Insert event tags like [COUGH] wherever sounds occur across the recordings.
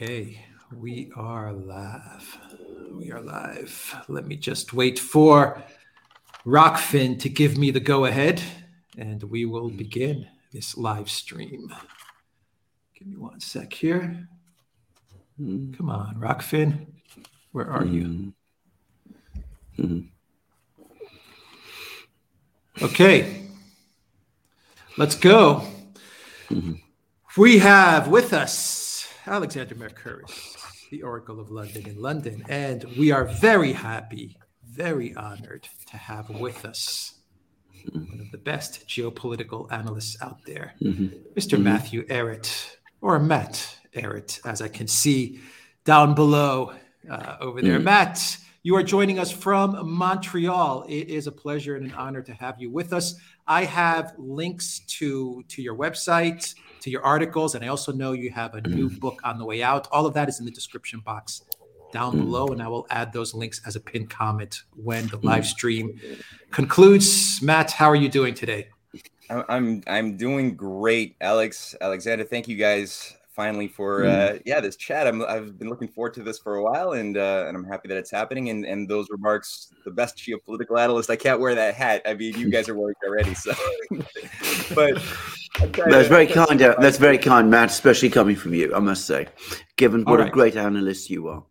Okay, we are live. We are live. Let me just wait for Rokfin to give me the go ahead and we will begin this live stream. Give me one sec here. Mm-hmm. Come on, Rokfin. Where are you? Mm-hmm. Okay, let's go. We have with us Alexander Mercouris, the Oracle of London in London, and we are very happy, very honored to have with us one of the best geopolitical analysts out there, mm-hmm. mister mm-hmm. Matthew Ehret, or Matt Ehret, as I can see down below uh, over there. Mm-hmm. Matt, you are joining us from Montreal. It is a pleasure and an honor to have you with us. I have links to to your website, to your articles, and I also know you have a new book on the way out. All of that is in the description box down below, and I will add those links as a pinned comment when the live stream concludes. Matt, how are you doing today? I- I'm I'm doing great, Alex Alexander. Thank you guys finally for uh, yeah this chat. I'm I've been looking forward to this for a while, and uh, and I'm happy that it's happening. And and those remarks, the best geopolitical analyst. I can't wear that hat. I mean, you guys are wearing it already, so. [LAUGHS] but I'm trying That's very kind. uh, That's very kind, Matt, especially coming from you, I must say, given what a great analyst you are.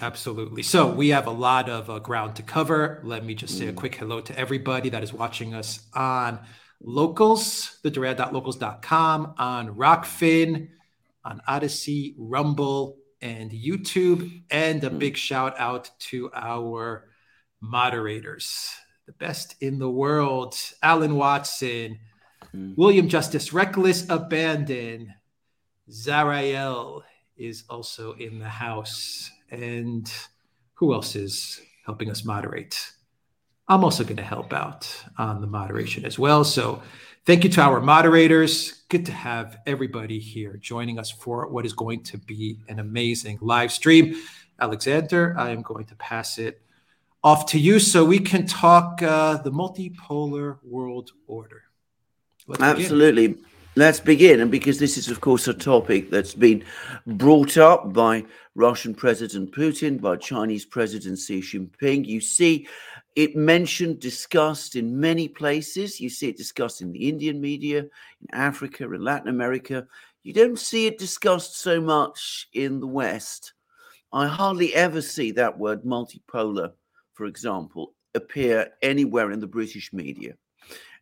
Absolutely. So we have a lot of uh, ground to cover. Let me just say a quick hello to everybody that is watching us on Locals, the Duran.locals.com, on Rokfin, on Odysee, Rumble, and YouTube. And a big shout out to our moderators, the best in the world, Alan Watson, William Justice Reckless Abandon, Zarael is also in the house. And who else is helping us moderate? I'm also going to help out on the moderation as well. So thank you to our moderators. Good to have everybody here joining us for what is going to be an amazing live stream. Alexander, I am going to pass it off to you so we can talk uh, the multipolar world order. Let's begin. Absolutely. Let's begin. And because this is, of course, a topic that's been brought up by Russian President Putin, by Chinese President Xi Jinping, you see it mentioned, discussed in many places. You see it discussed in the Indian media, in Africa, in Latin America. You don't see it discussed so much in the West. I hardly ever see that word multipolar, for example, appear anywhere in the British media.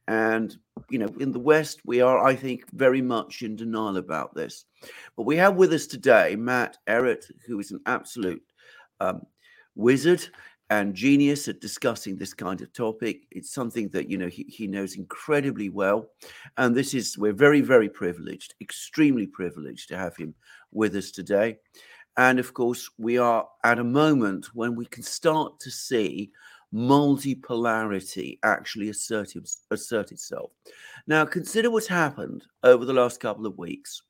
And, you know, in the West, we are, I think, very much in denial about this. But we have with us today Matt Ehret, who is an absolute um, wizard and genius at discussing this kind of topic. It's something that, you know, he, he knows incredibly well. And this is, we're very, very privileged, extremely privileged to have him with us today. And of course, we are at a moment when we can start to see multipolarity actually assert, assert itself. Now, consider what's happened over the last couple of weeks.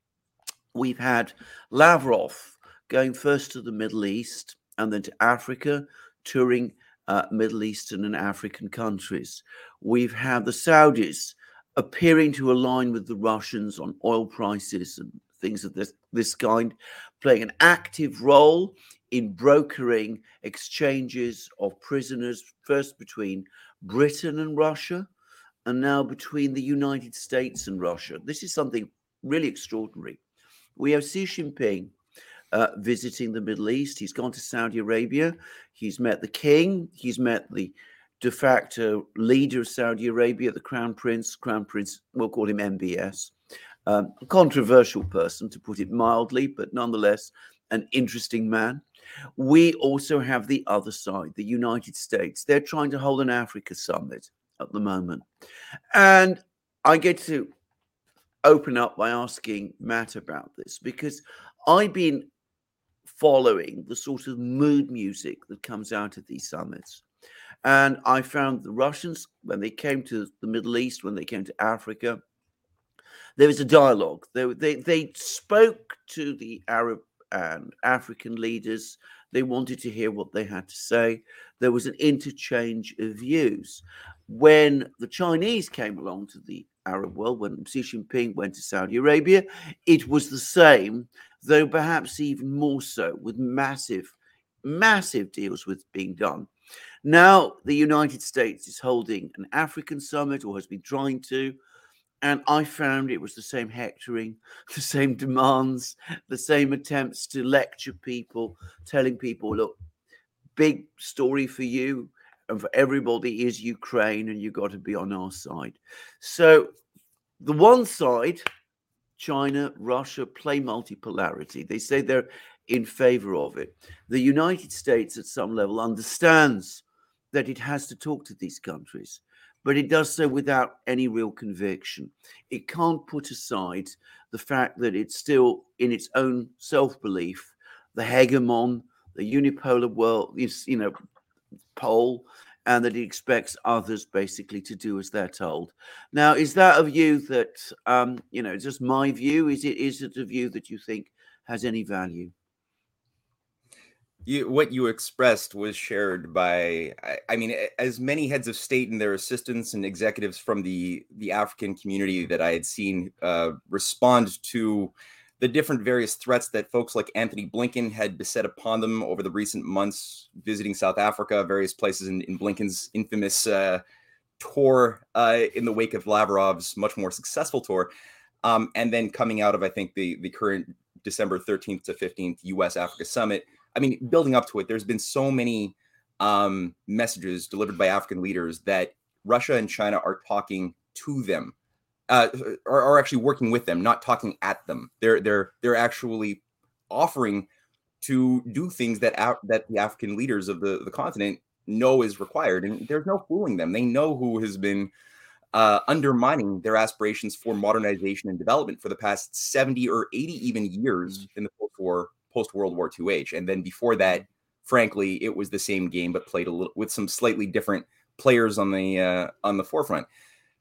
We've had Lavrov going first to the Middle East and then to Africa, touring uh, Middle Eastern and African countries. We've had the Saudis appearing to align with the Russians on oil prices and things of this, this kind, playing an active role in brokering exchanges of prisoners, first between Britain and Russia, and now between the United States and Russia. This is something really extraordinary. We have Xi Jinping uh, visiting the Middle East. He's gone to Saudi Arabia. He's met the king. He's met the de facto leader of Saudi Arabia, the Crown Prince. Crown Prince, we'll call him MBS. Um, a controversial person, to put it mildly, but nonetheless an interesting man. We also have the other side, the United States. They're trying to hold an Africa summit at the moment. And I get to open up by asking Matt about this because I've been following the sort of mood music that comes out of these summits. And I found the Russians, when they came to the Middle East, when they came to Africa, there was a dialogue. They, they, they spoke to the Arab and African leaders. They wanted to hear what they had to say. There was an interchange of views. when the Chinese came along to the Arab world, when Xi Jinping went to Saudi Arabia, it was the same, though perhaps even more so, with massive, massive deals with being done. Now, the United States is holding an African summit or has been trying to. And I found it was the same hectoring, [LAUGHS] the same demands, the same attempts to lecture people, telling people, look, big story for you and for everybody is Ukraine, and you've got to be on our side. So, the one side, China, Russia, play multipolarity. They say they're in favor of it. The United States, at some level, understands that it has to talk to these countries, but it does so without any real conviction. It can't put aside the fact that it's still, in its own self belief, the hegemon, the unipolar world, is, you know, pole and that it expects others basically to do as they're told. Now, is that a view that um, you know, just my view? Is it is it a view that you think has any value? You, what you expressed was shared by, I, I, mean, as many heads of state and their assistants and executives from the the African community that I had seen uh, respond to the different various threats that folks like Antony Blinken had beset upon them over the recent months, visiting South Africa, various places in, in Blinken's infamous uh, tour uh, in the wake of Lavrov's much more successful tour, um, and then coming out of I think the the current December 13th to 15th U.S. Africa summit. I mean, building up to it, there's been so many um, messages delivered by African leaders that Russia and China are talking to them uh, are, are actually working with them, not talking at them. They're they're they're actually offering to do things that out, that the African leaders of the, the continent know is required, and there's no fooling them. They know who has been uh, undermining their aspirations for modernization and development for the past 70 or 80 even years mm-hmm. in the post-war post World War II age, and then before that, frankly, it was the same game but played a little with some slightly different players on the uh, on the forefront.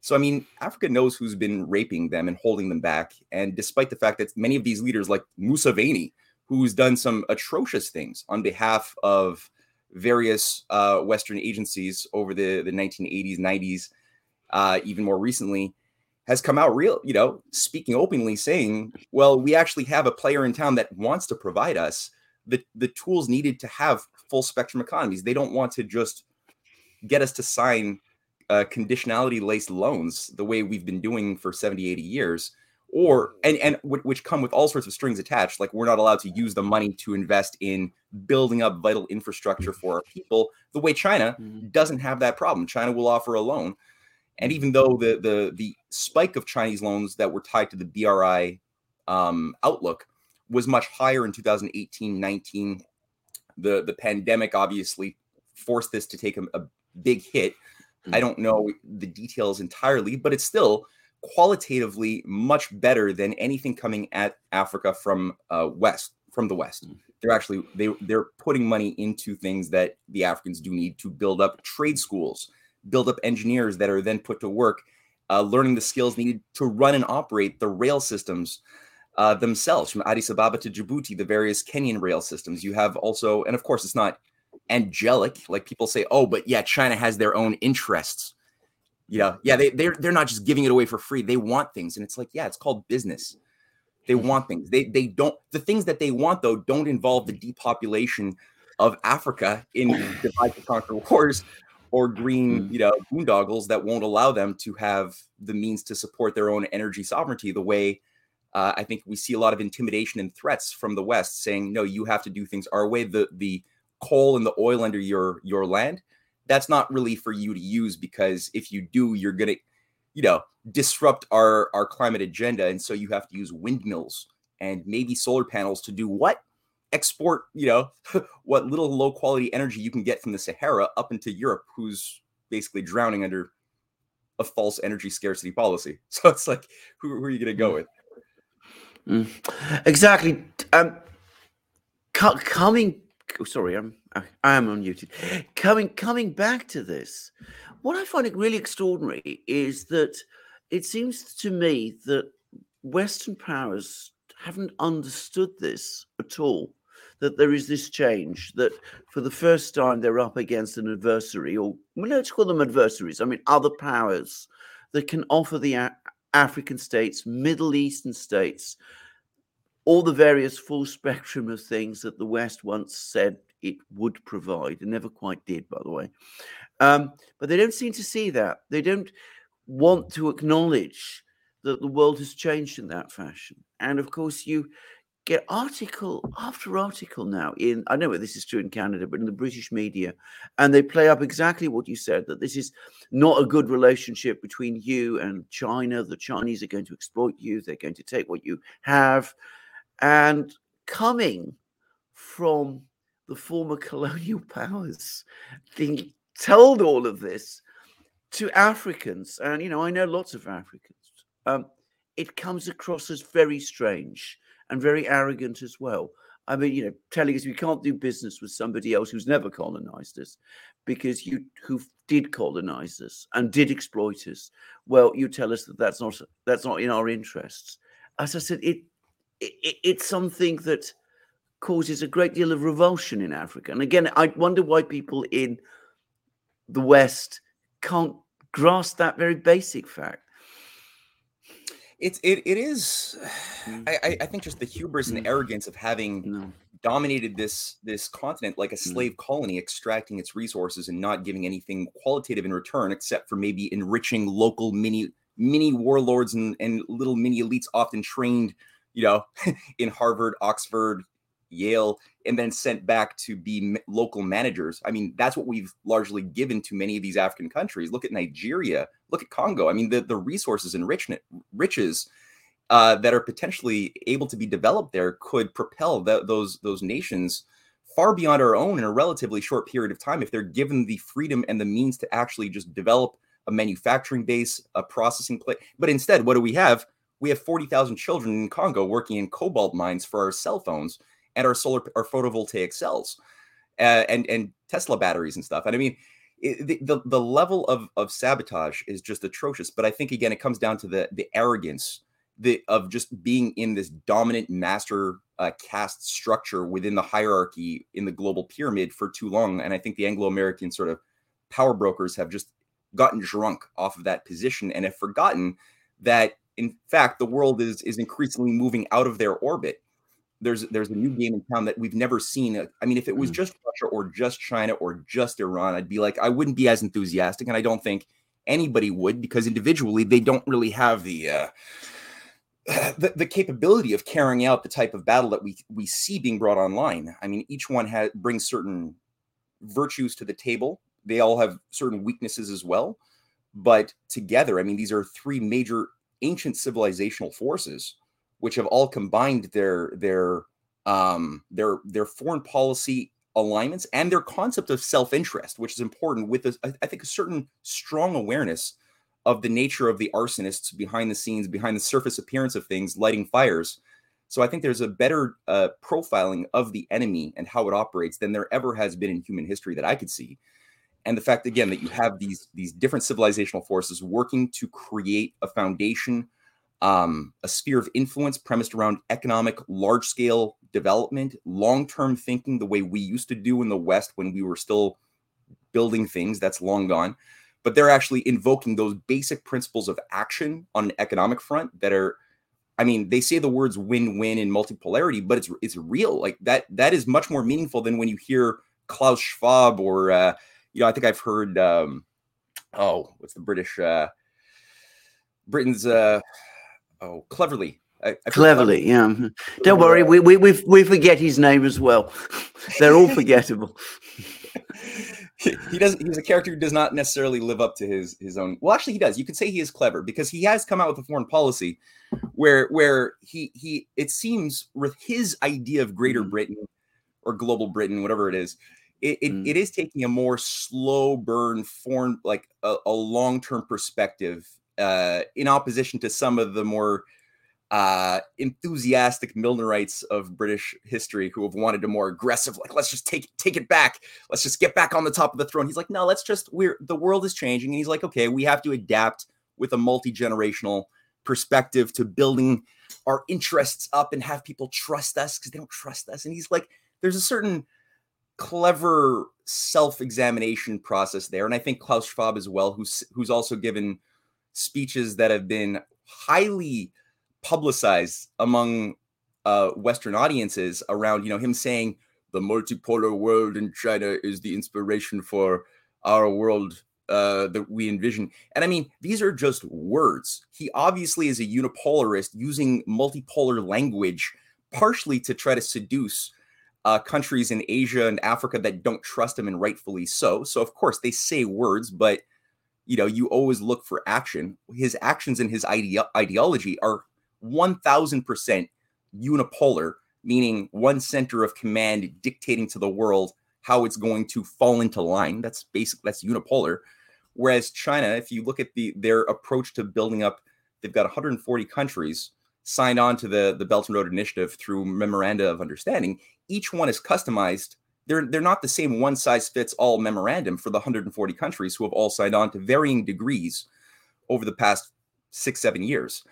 So, I mean, Africa knows who's been raping them and holding them back. And despite the fact that many of these leaders, like Museveni, who's done some atrocious things on behalf of various uh, Western agencies over the, the 1980s, 90s, uh, even more recently, has come out real, you know, speaking openly, saying, well, we actually have a player in town that wants to provide us the, the tools needed to have full spectrum economies. They don't want to just get us to sign uh, conditionality laced loans the way we've been doing for 70 80 years or and and which come with all sorts of strings attached like we're not allowed to use the money to invest in building up vital infrastructure for our people the way china mm-hmm. doesn't have that problem china will offer a loan and even though the the the spike of chinese loans that were tied to the bri um, outlook was much higher in 2018 19 the the pandemic obviously forced this to take a, a big hit I don't know the details entirely, but it's still qualitatively much better than anything coming at Africa from uh, west from the west. Mm. They're actually they they're putting money into things that the Africans do need to build up trade schools, build up engineers that are then put to work, uh, learning the skills needed to run and operate the rail systems. Uh, themselves from Addis Ababa to Djibouti, the various Kenyan rail systems. You have also, and of course, it's not angelic. Like people say, oh, but yeah, China has their own interests. You know, yeah, they they're they're not just giving it away for free. They want things, and it's like, yeah, it's called business. They mm-hmm. want things. They they don't. The things that they want though don't involve the depopulation of Africa in [LAUGHS] divide to conquer wars or green, mm. you know, boondoggles that won't allow them to have the means to support their own energy sovereignty the way uh, I think we see a lot of intimidation and threats from the West saying, no, you have to do things our way. The the coal and the oil under your your land that's not really for you to use because if you do you're going to you know disrupt our our climate agenda and so you have to use windmills and maybe solar panels to do what export you know [LAUGHS] what little low quality energy you can get from the sahara up into europe who's basically drowning under a false energy scarcity policy [LAUGHS] so it's like who, who are you going to go mm. with mm. exactly um coming oh, sorry, I'm I am unmuted. Coming coming back to this, what I find it really extraordinary is that it seems to me that Western powers haven't understood this at all. That there is this change that for the first time they're up against an adversary, or well, let's call them adversaries. I mean, other powers that can offer the African states, Middle Eastern states, all the various full spectrum of things that the West once said it would provide, and never quite did, by the way. Um, but they don't seem to see that. They don't want to acknowledge that the world has changed in that fashion. And of course, you get article after article now in I know this is true in Canada, but in the British media, and they play up exactly what you said that this is not a good relationship between you and China. The Chinese are going to exploit you, they're going to take what you have. And coming from the former [LAUGHS] colonial powers being told all of this to Africans, and you know, I know lots of Africans, um, it comes across as very strange and very arrogant as well. I mean, you know, telling us we can't do business with somebody else who's never colonized us because you who did colonize us and did exploit us. Well, you tell us that that's not that's not in our interests. As I said, it, it it's something that causes a great deal of revulsion in Africa. And again, I wonder why people in the West can't grasp that very basic fact. It's it it is. [SIGHS] I I think just the hubris and Mm. arrogance of having No. dominated this this continent like a Mm. slave colony, extracting its resources and not giving anything qualitative in return, except for maybe enriching local mini mini warlords and and little mini elites, often trained, you know, [LAUGHS] in Harvard, Oxford, Yale, and then sent back to be local managers. I mean, that's what we've largely given to many of these African countries. Look at Nigeria, look at Congo. I mean, the, the resources and richness, riches uh, that are potentially able to be developed there could propel th- those those nations far beyond our own in a relatively short period of time if they're given the freedom and the means to actually just develop a manufacturing base, a processing place. But instead, what do we have? We have 40,000 children in Congo working in cobalt mines for our cell phones and our solar our photovoltaic cells uh, and and Tesla batteries and stuff. And I mean, it, the, the the level of of sabotage is just atrocious. But I think again, it comes down to the the arrogance the of just being in this dominant master uh, caste structure within the hierarchy in the global pyramid for too long. And I think the Anglo American sort of power brokers have just gotten drunk off of that position and have forgotten that in fact the world is is increasingly moving out of their orbit there's there's a new game in town that we've never seen. I mean, if it was Mm. just Russia or just China or just Iran, I'd be like, I wouldn't be as enthusiastic, and I don't think anybody would because individually they don't really have the uh, [SIGHS] the, the capability of carrying out the type of battle that we we see being brought online. I mean, each one has brings certain virtues to the table. They all have certain weaknesses as well, but together, I mean, these are three major ancient civilizational forces which have all combined their their um their their foreign policy alignments and their concept of self-interest which is important with a, I- think a certain strong awareness of the nature of the arsonists behind the scenes behind the surface appearance of things lighting fires. So i think there's a better uh, profiling of the enemy and how it operates than there ever has been in human history that i could see. And the fact again that you have these these different civilizational forces working to create a foundation um, a sphere of influence premised around economic large scale development long term thinking the way we used to do in the west when we were still building things that's long gone but they're actually invoking those basic principles of action on an economic front that are I mean, they say the words win-win and multipolarity, but it's it's real. Like that that is much more meaningful than when you hear Klaus Schwab or uh, you know, I think I've heard um, oh, what's the British uh, Britain's uh, oh, cleverly. I, heard Cleverly, yeah. mhm. Don't worry, we, we, we, we forget his name as well. [LAUGHS] They're all forgettable. [LAUGHS] he he doesn't he's a character who does not necessarily live up to his his own well actually he does you could say he is clever because he has come out with a foreign policy where where he he it seems with his idea of greater Mhm. britain or global britain whatever it is it, it, Mm. it is taking a more slow burn foreign like a, a long-term perspective uh in opposition to some of the more uh enthusiastic milnerites of british history who have wanted a more aggressive like let's just take take it back. Let's just get back on the top of the throne. He's like no let's just we're the world is changing. And he's like okay we have to adapt with a multi-generational perspective to building our interests up and have people trust us because they don't trust us. And he's like there's a certain clever self-examination process there, and I think Klaus Schwab as well, who's who's also given speeches that have been highly publicized among uh, Western audiences around, you know, him saying the multipolar world in China is the inspiration for our world uh, that we envision. And I mean, these are just words. He obviously is a unipolarist using multipolar language partially to try to seduce uh, countries in Asia and Africa that don't trust him, and rightfully so. So, of course, they say words, but you know, you always look for action. His actions and his ide- ideology are 1000% unipolar, meaning one center of command dictating to the world how it's going to fall into line. That's basic, that's unipolar. Whereas China, if you look at the their approach to building up, they've got 140 countries signed on to the, the Belt and Road Initiative through memoranda of understanding. Each one is customized. They're, they're not the same one size fits all memorandum for the 140 countries who have all signed on to varying degrees over the past six, seven years.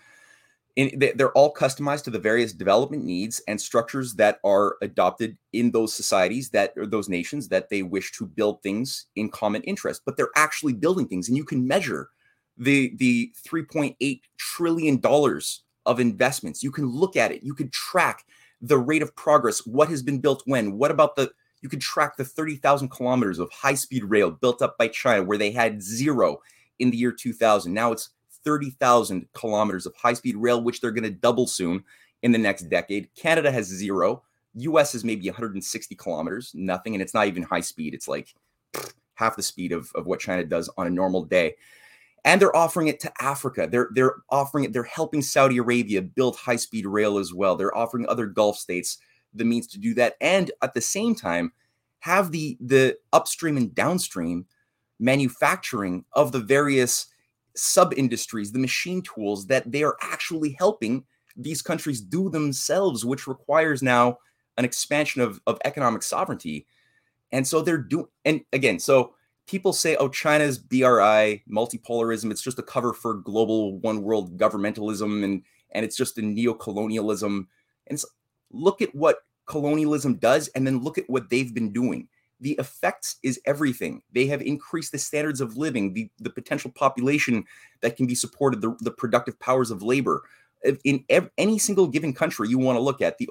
They're all customized to the various development needs and structures that are adopted in those societies that or those nations that they wish to build things in common interest. But they're actually building things and you can measure the the 3.8 trillion dollars of investments. You can look at it. You can track the rate of progress what has been built when what about the you can track the 30,000 kilometers of high speed rail built up by China where they had zero in the year 2000 now it's 30,000 kilometers of high speed rail, which they're going to double soon in the next decade. Canada has zero. US is maybe 160 kilometers, nothing. And it's not even high speed. It's like half the speed of, of what China does on a normal day. And they're offering it to Africa. They're they're offering it. They're helping Saudi Arabia build high speed rail as well. They're offering other Gulf states the means to do that, and at the same time, have the the upstream and downstream manufacturing of the various sub industries, the machine tools that they are actually helping these countries do themselves, which requires now an expansion of, of economic sovereignty. And so they're doing, and again, so people say, oh, China's BRI, multipolarism, it's just a cover for global one world governmentalism and and it's just a neo-colonialism. And look at what colonialism does, and then look at what they've been doing the effects is everything. They have increased the standards of living, the, the potential population that can be supported, the, the productive powers of labor. In ev- any single given country you want to look at, the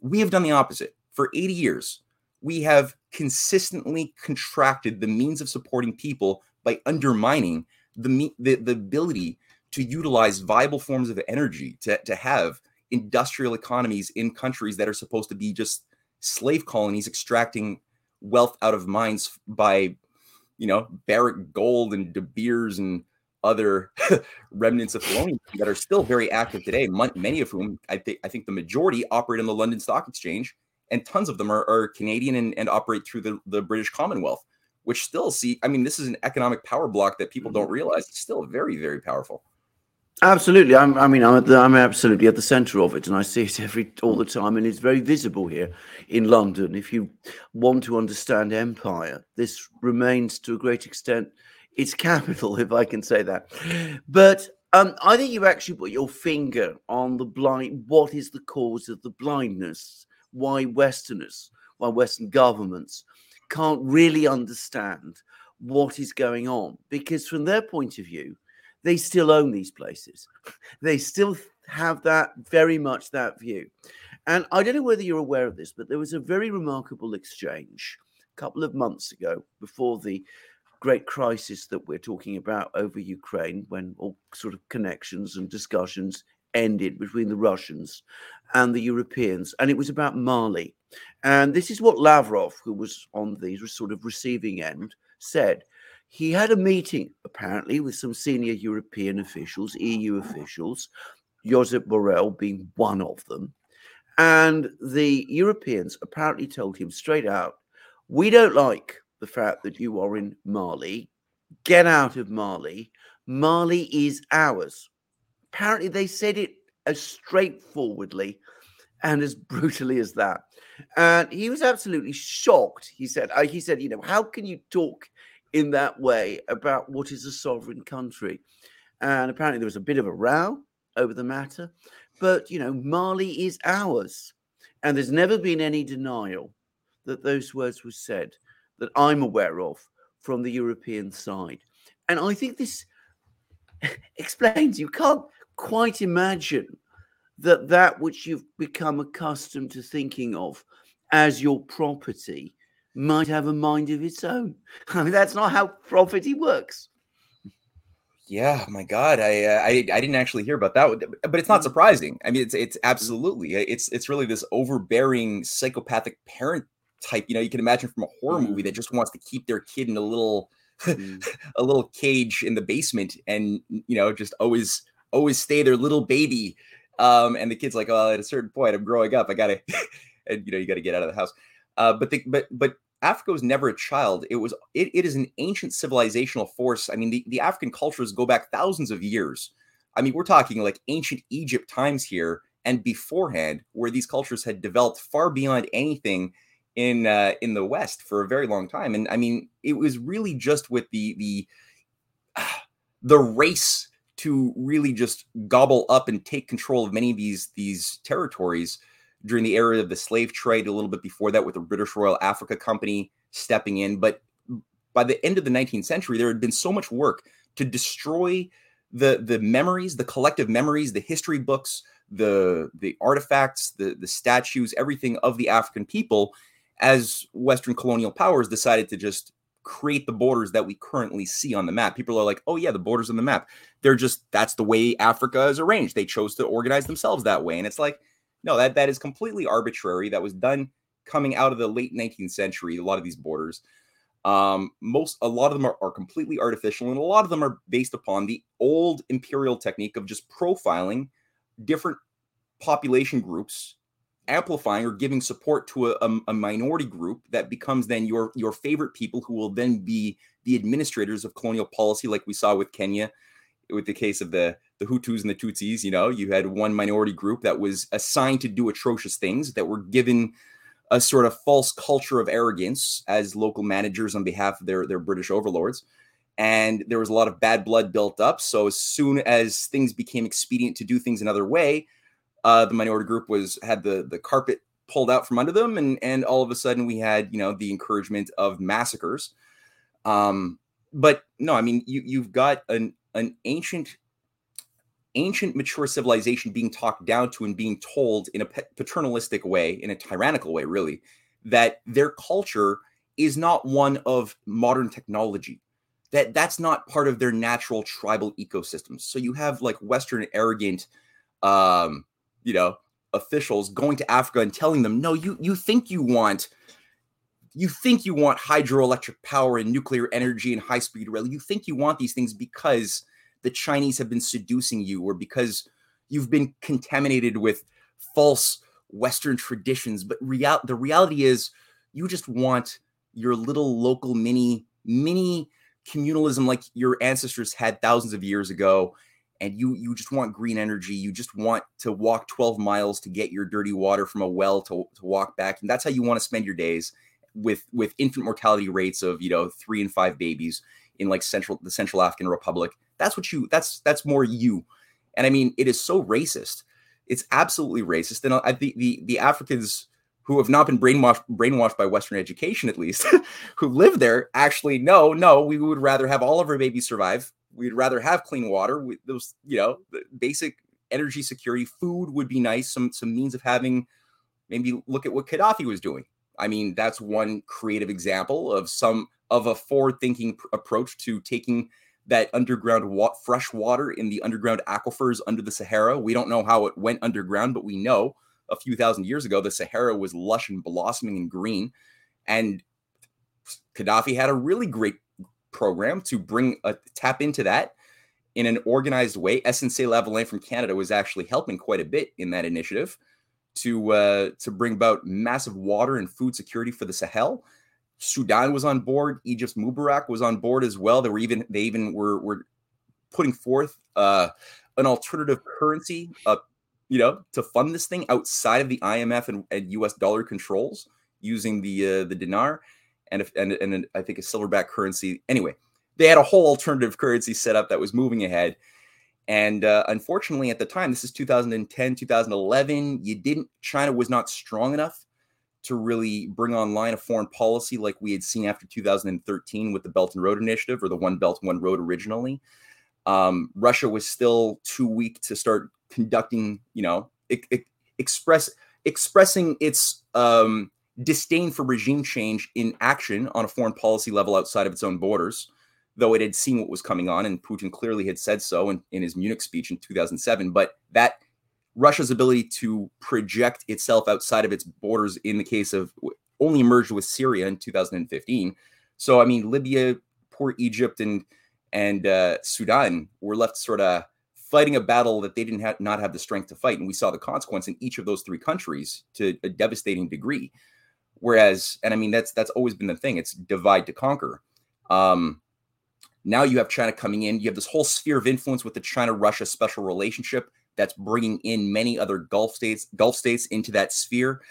we have done the opposite. For 80 years, we have consistently contracted the means of supporting people by undermining the, the, the ability to utilize viable forms of energy, to, to have industrial economies in countries that are supposed to be just slave colonies extracting wealth out of mines by, you know, Barrick Gold and De Beers and other [LAUGHS] remnants of colonialism that are still very active today. Many of whom I think I think the majority operate in the London Stock Exchange, and tons of them are, are Canadian and, and operate through the, the British Commonwealth, which still see. I mean, this is an economic power block that people don't mm-hmm. realize. It's still very very powerful. Absolutely. I'm, i mean, I'm, the, I'm, absolutely at the center of it, and I see it every all the time, and it's very visible here in London. If you want to understand empire, this remains to a great extent its capital, [LAUGHS] if I can say that. But um, I think you've actually put your finger on the blind. What is the cause of the blindness? Why Westerners, why Western governments can't really understand what is going on? Because from their point of view, they still own these places. They still have that very much that view. And I don't know whether you're aware of this, but there was a very remarkable exchange a couple of months ago before the great crisis that we're talking about over Ukraine, when all sort of connections and discussions ended between the Russians and the Europeans. And it was about Mali. And this is what Lavrov, who was on the sort of receiving end, said he had a meeting apparently with some senior European officials, EU officials, Josep Borrell being one of them. And the Europeans apparently told him straight out, We don't like the fact that you are in Mali. Get out of Mali. Mali is ours. Apparently, they said it as straightforwardly and as [LAUGHS] brutally as that. And he was absolutely shocked. He said, uh, he said, you know, how can you talk in that way about what is a sovereign country. And apparently there was a bit of a row over the matter. But, you know, Mali is ours. And there's never been any denial that those words were said that I'm aware of from the European side. And I think this [LAUGHS] explains you can't quite imagine that that which you've become accustomed to thinking of as your property might have a mind of its own. [LAUGHS] I mean, that's not how property works. Yeah, my God, I, uh, I I didn't actually hear about that, but it's not mm. surprising. I mean, it's it's absolutely it's it's really this overbearing psychopathic parent type. You know, you can imagine from a horror mm. movie that just wants to keep their kid in a little [LAUGHS] mm. a little cage in the basement, and you know, just always always stay their little baby. Um, and the kid's like, oh, at a certain point, I'm growing up. I gotta, [LAUGHS] and you know, you got to get out of the house. Uh, but the, but but Africa was never a child. It was it, it is an ancient civilizational force. I mean, the, the African cultures go back thousands of years. I mean, we're talking like ancient Egypt times here and beforehand, where these cultures had developed far beyond anything in uh, in the West for a very long time. And I mean, it was really just with the the [SIGHS] the race to really just gobble up and take control of many of these these territories during the era of the slave trade, a little bit before that with the British Royal Africa Company stepping in. But by the end of the 19th century, there had been so much work to destroy the the memories, the collective memories, the history books, the the artifacts, the the statues, everything of the African people, as Western colonial powers decided to just create the borders that we currently see on the map. People are like, "Oh yeah, the borders on the map. They're just that's the way Africa is arranged. They chose to organize themselves that way." And it's like, no, that that is completely arbitrary. That was done coming out of the late 19th century. A lot of these borders, um, most a lot of them are, are completely artificial, and a lot of them are based upon the old imperial technique of just profiling different population groups amplifying or giving support to a, a, a, minority group that becomes then your your favorite people who will then be the administrators of colonial policy like we saw with Kenya with the case of the the Hutus and the Tutsis, you know, you had one minority group that was assigned to do atrocious things that were given a sort of false culture of arrogance as local managers on behalf of their, their British overlords. And there was a lot of bad blood built up. So as soon as things became expedient to do things another way, uh, the minority group was had the the carpet pulled out from under them, and and all of a sudden we had you know the encouragement of massacres. Um, but no, I mean you you've got an an ancient ancient mature civilization being talked down to and being told in a paternalistic way in a tyrannical way really that their culture is not one of modern technology that that's not part of their natural tribal ecosystems so you have like western arrogant um you know officials going to africa and telling them no you you think you want you think you want hydroelectric power and nuclear energy and high speed rail. You think you want these things because the Chinese have been seducing you or because you've been contaminated with false Western traditions. But real the reality is you just want your little local mini, mini communalism like your ancestors had thousands of years ago. And you you just want green energy. You just want to walk 12 miles to get your dirty water from a well to, to walk back. And that's how you want to spend your days with with infant mortality rates of you know three and five babies in like central the Central African Republic. That's what you that's that's more you. And I mean, it is so racist. It's absolutely racist. And I, the, the the Africans who have not been brainwashed brainwashed by Western education, at least, [LAUGHS] who live there, actually no, no, we would rather have all of our babies survive. We'd rather have clean water. We, those, you know, basic energy security, food would be nice. Some some means of having. Maybe look at what Gaddafi was doing. I mean, that's one creative example of some of a forward-thinking pr- approach to taking that underground wa- fresh water in the underground aquifers under the Sahara. We don't know how it went underground, but we know a few thousand years ago the Sahara was lush and blossoming and green. And Gaddafi had a really great program to bring a tap into that in an organized way. SNC-Lavalin from Canada was actually helping quite a bit in that initiative to uh, to bring about massive water and food security for the Sahel. Sudan was on board. Egypt's Mubarak was on board as well. They were even they even were were putting forth uh, an alternative currency, uh, you know, to fund this thing outside of the IMF and, and U.S. dollar controls using the uh, the dinar and if, and and I think a silverback currency. Anyway, they had a whole alternative currency set up that was moving ahead, And uh, unfortunately, at the time, this is 2010, 2011, you didn't, China was not strong enough to really bring online a foreign policy like we had seen after 2013 with the Belt and Road Initiative or the One Belt, One Road originally. Um, Russia was still too weak to start conducting, you know, express expressing its um, disdain for regime change in action on a foreign policy level outside of its own borders, though it had seen what was coming on, and Putin clearly had said so in, in his Munich speech in 2007. But that Russia's ability to project itself outside of its borders in the case of only emerged with Syria in 2015. So I mean, Libya, poor Egypt, and and uh, Sudan were left sort of fighting a battle that they didn't have not have the strength to fight, and we saw the consequence in each of those three countries to a devastating degree. Whereas, and I mean, that's that's always been the thing. It's divide to conquer. Um, now you have China coming in. You have this whole sphere of influence with the China-Russia special relationship that's bringing in many other Gulf states, Gulf states into that sphere.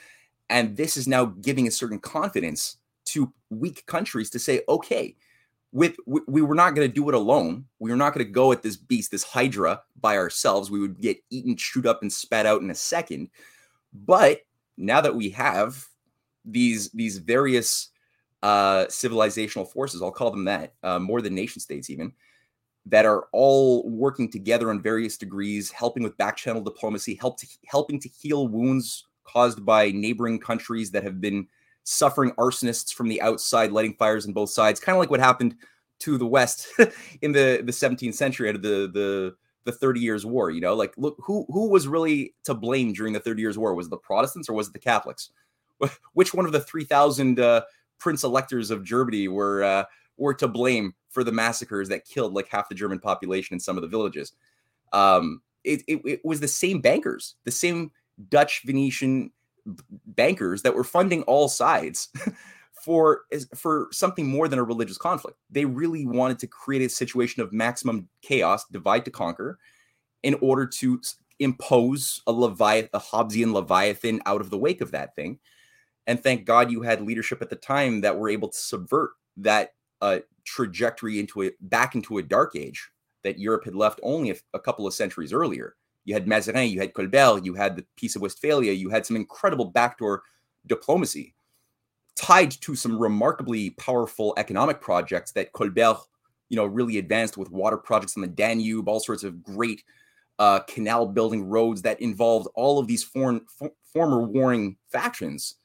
And this is now giving a certain confidence to weak countries to say, okay, with we, we were not going to do it alone. We were not going to go at this beast, this hydra, by ourselves. We would get eaten, chewed up, and spat out in a second. But now that we have these these various uh, civilizational forces, I'll call them that, uh, more than nation states even, that are all working together on various degrees, helping with back channel diplomacy, help to, helping to heal wounds caused by neighboring countries that have been suffering arsonists from the outside, lighting fires on both sides, kind of like what happened to the West [LAUGHS] in the, the 17th century out of the the the 30 years war you know? Like look who who was really to blame during the 30 years war? Was it the protestants or was it the catholics? [LAUGHS] Which one of the 3000 uh, prince electors of germany were uh, were to blame for the massacres that killed like half the German population in some of the villages. Um, it, it, it was the same bankers, the same Dutch Venetian bankers that were funding all sides [LAUGHS] for for something more than a religious conflict. They really wanted to create a situation of maximum chaos, divide to conquer, in order to impose a Leviathan, a Hobbesian Leviathan out of the wake of that thing. And thank God you had leadership at the time that were able to subvert that uh, trajectory into it back into a dark age that Europe had left only a, a, couple of centuries earlier. You had Mazarin, you had Colbert, you had the Peace of Westphalia, you had some incredible backdoor diplomacy tied to some remarkably powerful economic projects that Colbert, you know, really advanced with water projects on the Danube, all sorts of great uh, canal building roads that involved all of these foreign for, former warring factions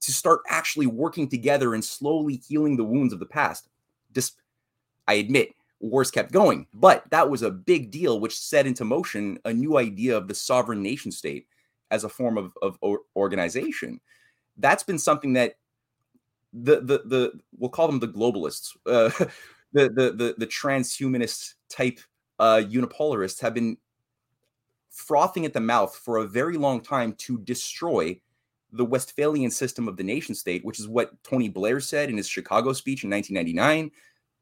to start actually working together and slowly healing the wounds of the past just I admit wars kept going, but that was a big deal, which set into motion a new idea of the sovereign nation state as a form of, of organization. That's been something that the the the we'll call them the globalists, uh, [LAUGHS] the, the the the transhumanist type uh, unipolarists have been frothing at the mouth for a very long time to destroy the Westphalian system of the nation state, which is what Tony Blair said in his Chicago speech in 1999.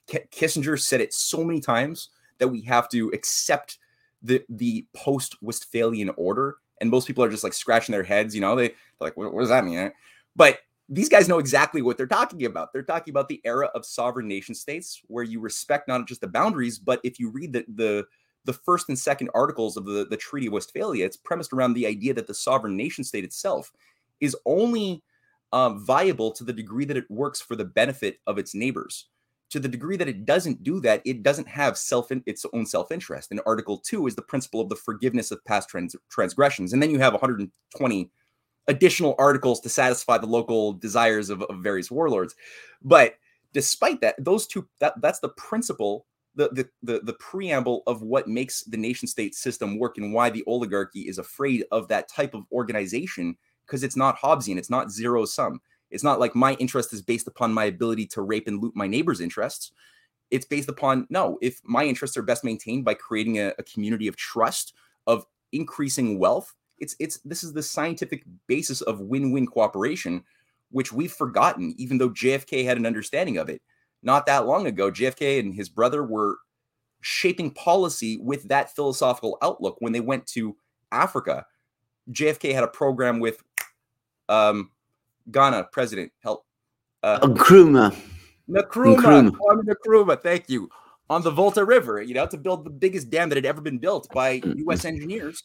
Kissinger said it so many times that we have to accept the the post Westphalian order, and most people are just like scratching their heads. You know, they like, what, what does that mean? But these guys know exactly what they're talking about. They're talking about the era of sovereign nation states where you respect not just the boundaries, but if you read the the the first and second articles of the, the Treaty of Westphalia, it's premised around the idea that the sovereign nation state itself is only um, viable to the degree that it works for the benefit of its neighbors. To the degree that it doesn't do that, it doesn't have self in, its own self interest. And Article Two is the principle of the forgiveness of past trans- transgressions, and then you have 120 additional articles to satisfy the local desires of, of various warlords. But despite that, those two that, that's the principle the, the, the the preamble of what makes the nation state system work and why the oligarchy is afraid of that type of organization because it's not Hobbesian. It's not zero sum. It's not like my interest is based upon my ability to rape and loot my neighbor's interests. It's based upon no, if my interests are best maintained by creating a, a community of trust, of increasing wealth, it's it's this is the scientific basis of win-win cooperation, which we've forgotten, even though JFK had an understanding of it. Not that long ago, JFK and his brother were shaping policy with that philosophical outlook when they went to Africa. JFK had a program with um, Ghana president. Help. Uh, Nkrumah. Nkrumah. Nkrumah. Nkrumah. Thank you. on the Volta River, you know, to build the biggest dam that had ever been built by U.S. engineers,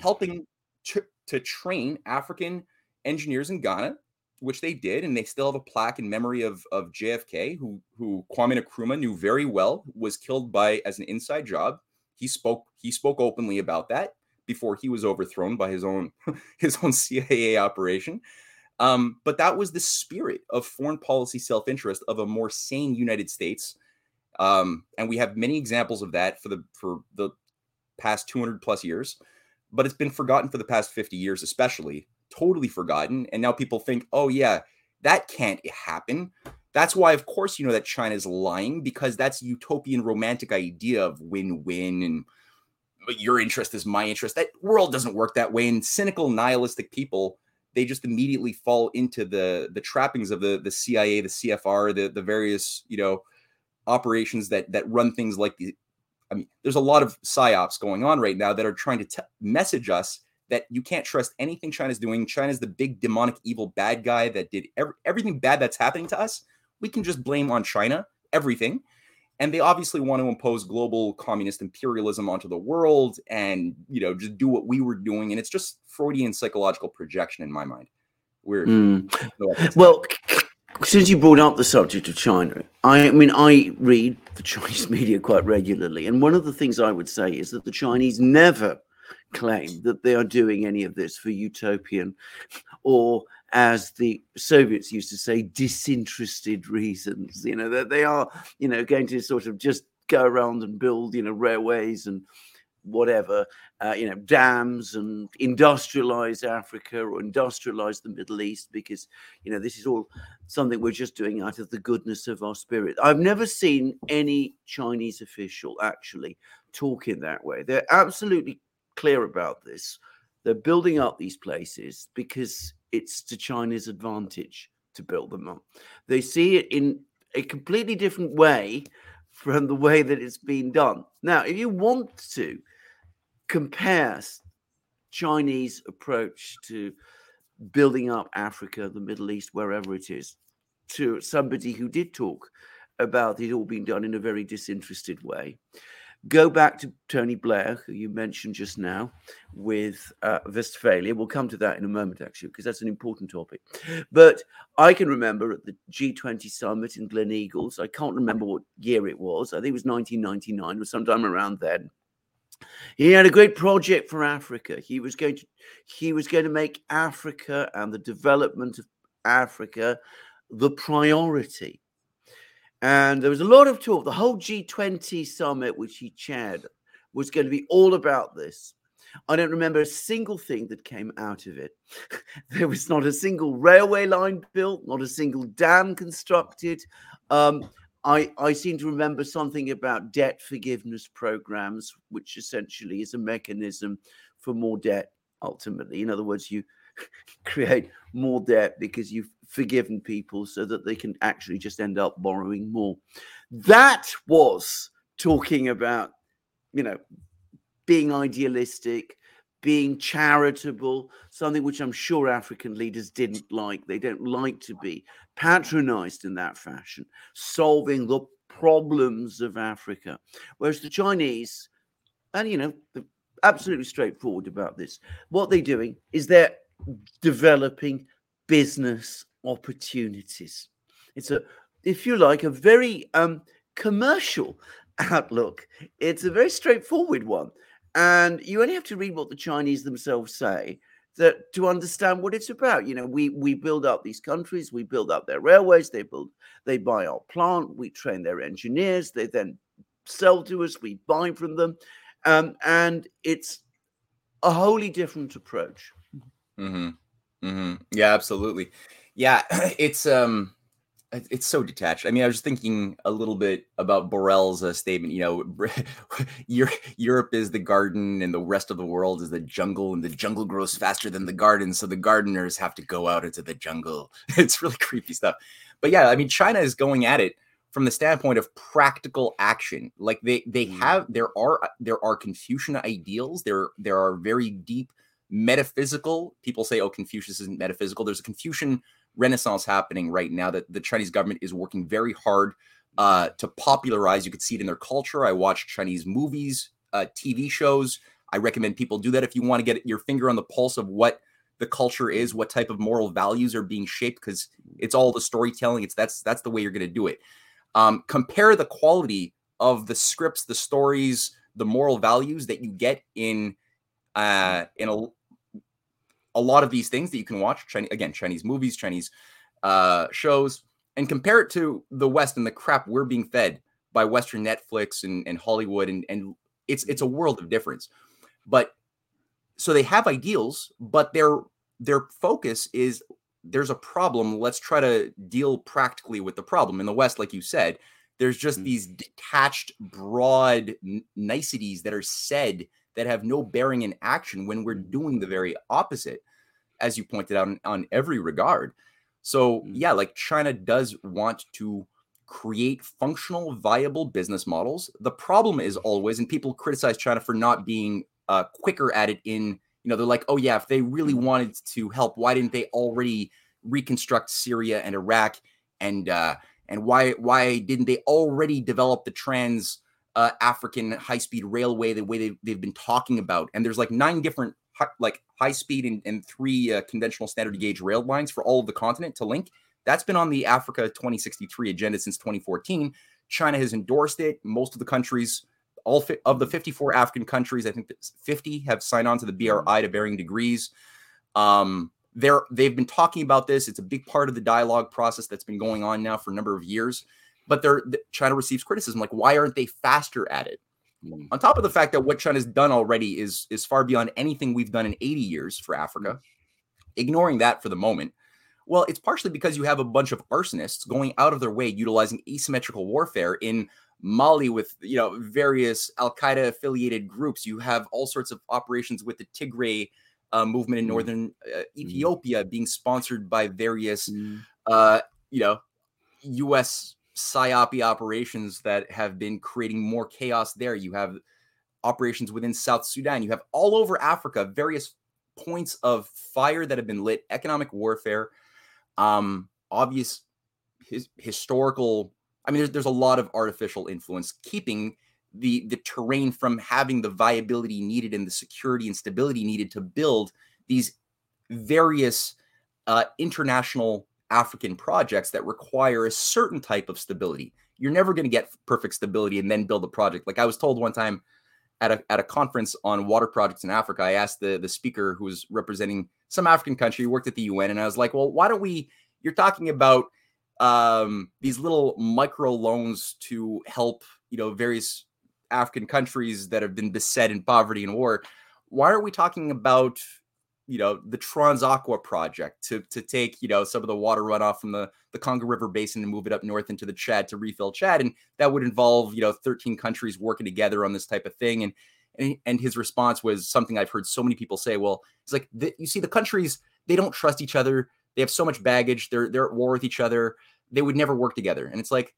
helping to, to train African engineers in Ghana, which they did, and they still have a plaque in memory of of JFK, who who Kwame Nkrumah knew very well, was killed by as an inside job. He spoke he spoke openly about that before he was overthrown by his own [LAUGHS] his own CIA operation. Um, but that was the spirit of foreign policy self interest of a more sane United States. Um, and we have many examples of that for the for the past 200 plus years, but it's been forgotten for the past 50 years, especially totally forgotten. And now people think, oh yeah, that can't happen. That's why, of course, you know that China's lying because that's utopian romantic idea of win-win and your interest is my interest. That world doesn't work that way. And cynical, nihilistic people they just immediately fall into the the trappings of the the CIA, the CFR, the the various you know operations that that run things like the. I mean, there's a lot of psyops going on right now that are trying to t- message us that you can't trust anything China's doing. China's the big demonic evil bad guy that did every, everything bad that's happening to us. We can just blame on China everything and they obviously want to impose global communist imperialism onto the world and you know just do what we were doing and it's just freudian psychological projection in my mind we're mm. well since you brought up the subject of china i mean i read the [LAUGHS] chinese media quite regularly and one of the things i would say is that the chinese never claim that they are doing any of this for utopian or as the Soviets used to say, disinterested reasons. You know, that they are, you know, going to sort of just go around and build, you know, railways and whatever, uh, you know, dams and industrialize Africa or industrialize the Middle East because, you know, this is all something we're just doing out of the goodness of our spirit. I've never seen any Chinese official actually talk in that way. They're absolutely clear about this. They're building up these places because it's to China's advantage to build them up. They see it in a completely different way from the way that it's been done. Now, if you want to compare Chinese approach to building up Africa, the Middle East, wherever it is, to somebody who did talk about it all being done in a very disinterested way, Go back to Tony Blair, who you mentioned just now, with uh, Westphalia. We'll come to that in a moment, actually, because that's an important topic. But I can remember at the G20 summit in Gleneagles, I can't remember what year it was. I think it was 1999 or sometime around then. He had a great project for Africa. He was going to he was going to make Africa and the development of Africa the priority. And there was a lot of talk. The whole G20 summit, which he chaired, was going to be all about this. I don't remember a single thing that came out of it. [LAUGHS] there was not a single railway line built, not a single dam constructed. Um, I, I seem to remember something about debt forgiveness programs, which essentially is a mechanism for more debt ultimately. In other words, you [LAUGHS] create more debt because you've forgiven people so that they can actually just end up borrowing more. That was talking about, you know, being idealistic, being charitable, something which I'm sure African leaders didn't like. They don't like to be patronized in that fashion, solving the problems of Africa. Whereas the Chinese, and you know, absolutely straightforward about this, what they're doing is they're developing business opportunities. It's a, if you like, a very um, commercial [LAUGHS] outlook. It's a very straightforward one. And you only have to read what the Chinese themselves say that to understand what it's about. You know, we we build up these countries, we build up their railways, they build, they buy our plant, we train their engineers, they then sell to us, we buy from them, um, and it's a wholly different approach. Mm-hmm. Mm-hmm. Yeah, absolutely. Yeah, [CLEARS THROAT] it's um it's so detached. I mean, I was just thinking a little bit about Borrell's uh, statement. You know, [LAUGHS] Europe is the garden, and the rest of the world is the jungle, and the jungle grows faster than the garden, so the gardeners have to go out into the jungle. [LAUGHS] It's really creepy stuff. But yeah, I mean, China is going at it from the standpoint of practical action. Like they they mm. have there are there are Confucian ideals. There there are very deep metaphysical. People say, "Oh, Confucius isn't metaphysical." There's a Confucian renaissance happening right now that the Chinese government is working very hard uh, to popularize. You could see it in their culture. I watch Chinese movies, uh, TV shows. I recommend people do that if you want to get your finger on the pulse of what the culture is, what type of moral values are being shaped, because it's all the storytelling. It's that's that's the way you're going to do it. Um, compare the quality of the scripts, the stories, the moral values that you get in uh, in a a lot of these things that you can watch. Chinese, again, Chinese movies, Chinese uh, shows, and compare it to the West and the crap we're being fed by Western Netflix and, and Hollywood, and and it's it's a world of difference. But so they have ideals, but their their focus is there's a problem. Let's try to deal practically with the problem. In the West, like you said, there's just mm-hmm. these detached, broad n- niceties that are said that have no bearing in action when we're mm-hmm. doing the very opposite, as you pointed out on, on every regard. So, mm-hmm. yeah, like China does want to create functional, viable business models. The problem is always, and people criticize China for not being uh, quicker at it in, you know, they're like, oh, yeah, if they really mm-hmm. wanted to help, why didn't they already reconstruct Syria and Iraq? And, uh, and why why didn't they already develop the trans uh, African high speed railway the way they, they've been talking about? And there's like nine different like high speed and, and three uh, conventional standard gauge rail lines for all of the continent to link. That's been on the Africa 2063 agenda since 2014. China has endorsed it. Most of the countries, all fi- of the 54 African countries, I think 50 have signed on to the BRI to varying degrees. Um, they're they've been talking about this. It's a big part of the dialogue process that's been going on now for a number of years. But they're China receives criticism. Like, why aren't they faster at it? Mm. On top of the fact that what China's done already is is far beyond anything we've done in 80 years for Africa. Mm. Ignoring that for the moment, well, it's partially because you have a bunch of arsonists going out of their way utilizing asymmetrical warfare in Mali with you know various Al Qaeda affiliated groups. You have all sorts of operations with the Tigray uh, movement in mm. northern uh, mm. Ethiopia being sponsored by various, mm. uh, you know, U.S. psyop operations that have been creating more chaos there. You have operations within South Sudan. You have all over Africa various points of fire that have been lit, economic warfare, um, obvious his, historical. I mean, there's, there's a lot of artificial influence keeping the the terrain from having the viability needed and the security and stability needed to build these various uh, international African projects that require a certain type of stability. You're never going to get perfect stability and then build a project. Like I was told one time at a at a conference on water projects in Africa, I asked the the speaker who was representing some African country, worked at the UN, and I was like, "Well, why don't we? You're talking about um, these little micro loans to help, you know, various African countries that have been beset in poverty and war. Why aren't we talking about you know the Transaqua project to to take you know some of the water runoff from the the Congo River basin and move it up north into the Chad to refill Chad, and that would involve you know 13 countries working together on this type of thing. And and, and his response was something I've heard so many people say. Well, it's like the, you see the countries they don't trust each other. They have so much baggage. They're they're at war with each other. They would never work together. And it's like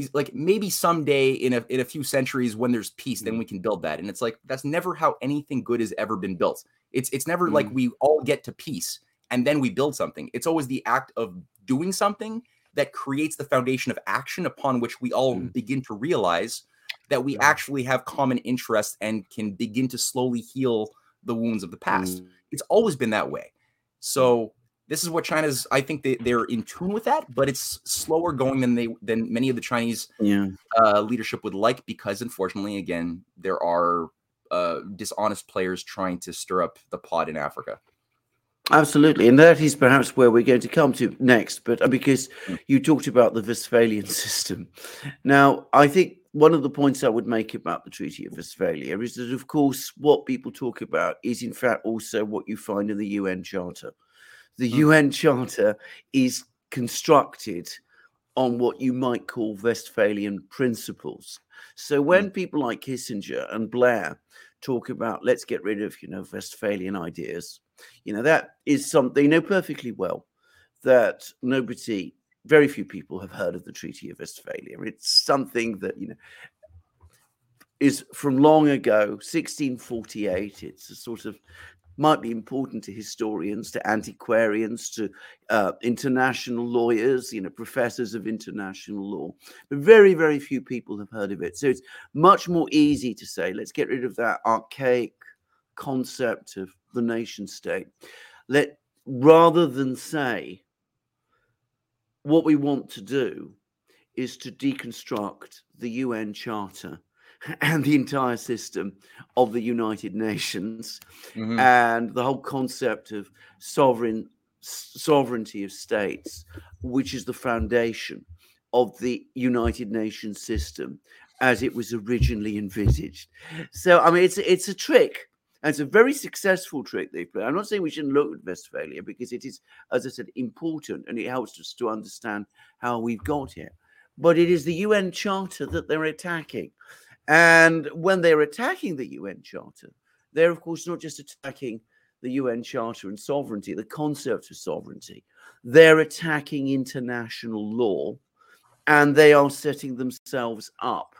he's like maybe someday in a in a few centuries when there's peace then mm. we can build that and it's like that's never how anything good has ever been built it's it's never mm. like we all get to peace and then we build something it's always the act of doing something that creates the foundation of action upon which we all mm. begin to realize that we yeah. actually have common interests and can begin to slowly heal the wounds of the past mm. it's always been that way so this is what China's. I think they, they're in tune with that, but it's slower going than they than many of the Chinese yeah. uh, leadership would like because, unfortunately, again, there are uh, dishonest players trying to stir up the pot in Africa. Absolutely, and that is perhaps where we're going to come to next. But uh, because hmm. you talked about the Westphalian [LAUGHS] system, now I think one of the points I would make about the Treaty of Westphalia is that, of course, what people talk about is in fact also what you find in the UN Charter the mm. UN Charter is constructed on what you might call Westphalian principles. So when mm. people like Kissinger and Blair talk about let's get rid of you know Westphalian ideas, you know that is something they know perfectly well that nobody, very few people have heard of the Treaty of Westphalia. It's something that you know is from long ago, 1648. It's a sort of might be important to historians, to antiquarians, to uh, international lawyers, you know, professors of international law. But very, very few people have heard of it. So it's much more easy to say, let's get rid of that archaic concept of the nation state. Let rather than say what we want to do is to deconstruct the UN Charter [LAUGHS] and the entire system of the United Nations mm-hmm. and the whole concept of sovereign sovereignty of states, which is the foundation of the United Nations system as it was originally envisaged. So, I mean, it's it's a trick. And it's a very successful trick they've played. I'm not saying we shouldn't look at Westphalia because it is, as I said, important and it helps us to understand how we've got here. But it is the UN Charter that they're attacking. And when they're attacking the UN Charter, they're, of course, not just attacking the UN Charter and sovereignty, the concept of sovereignty. They're attacking international law and they are setting themselves up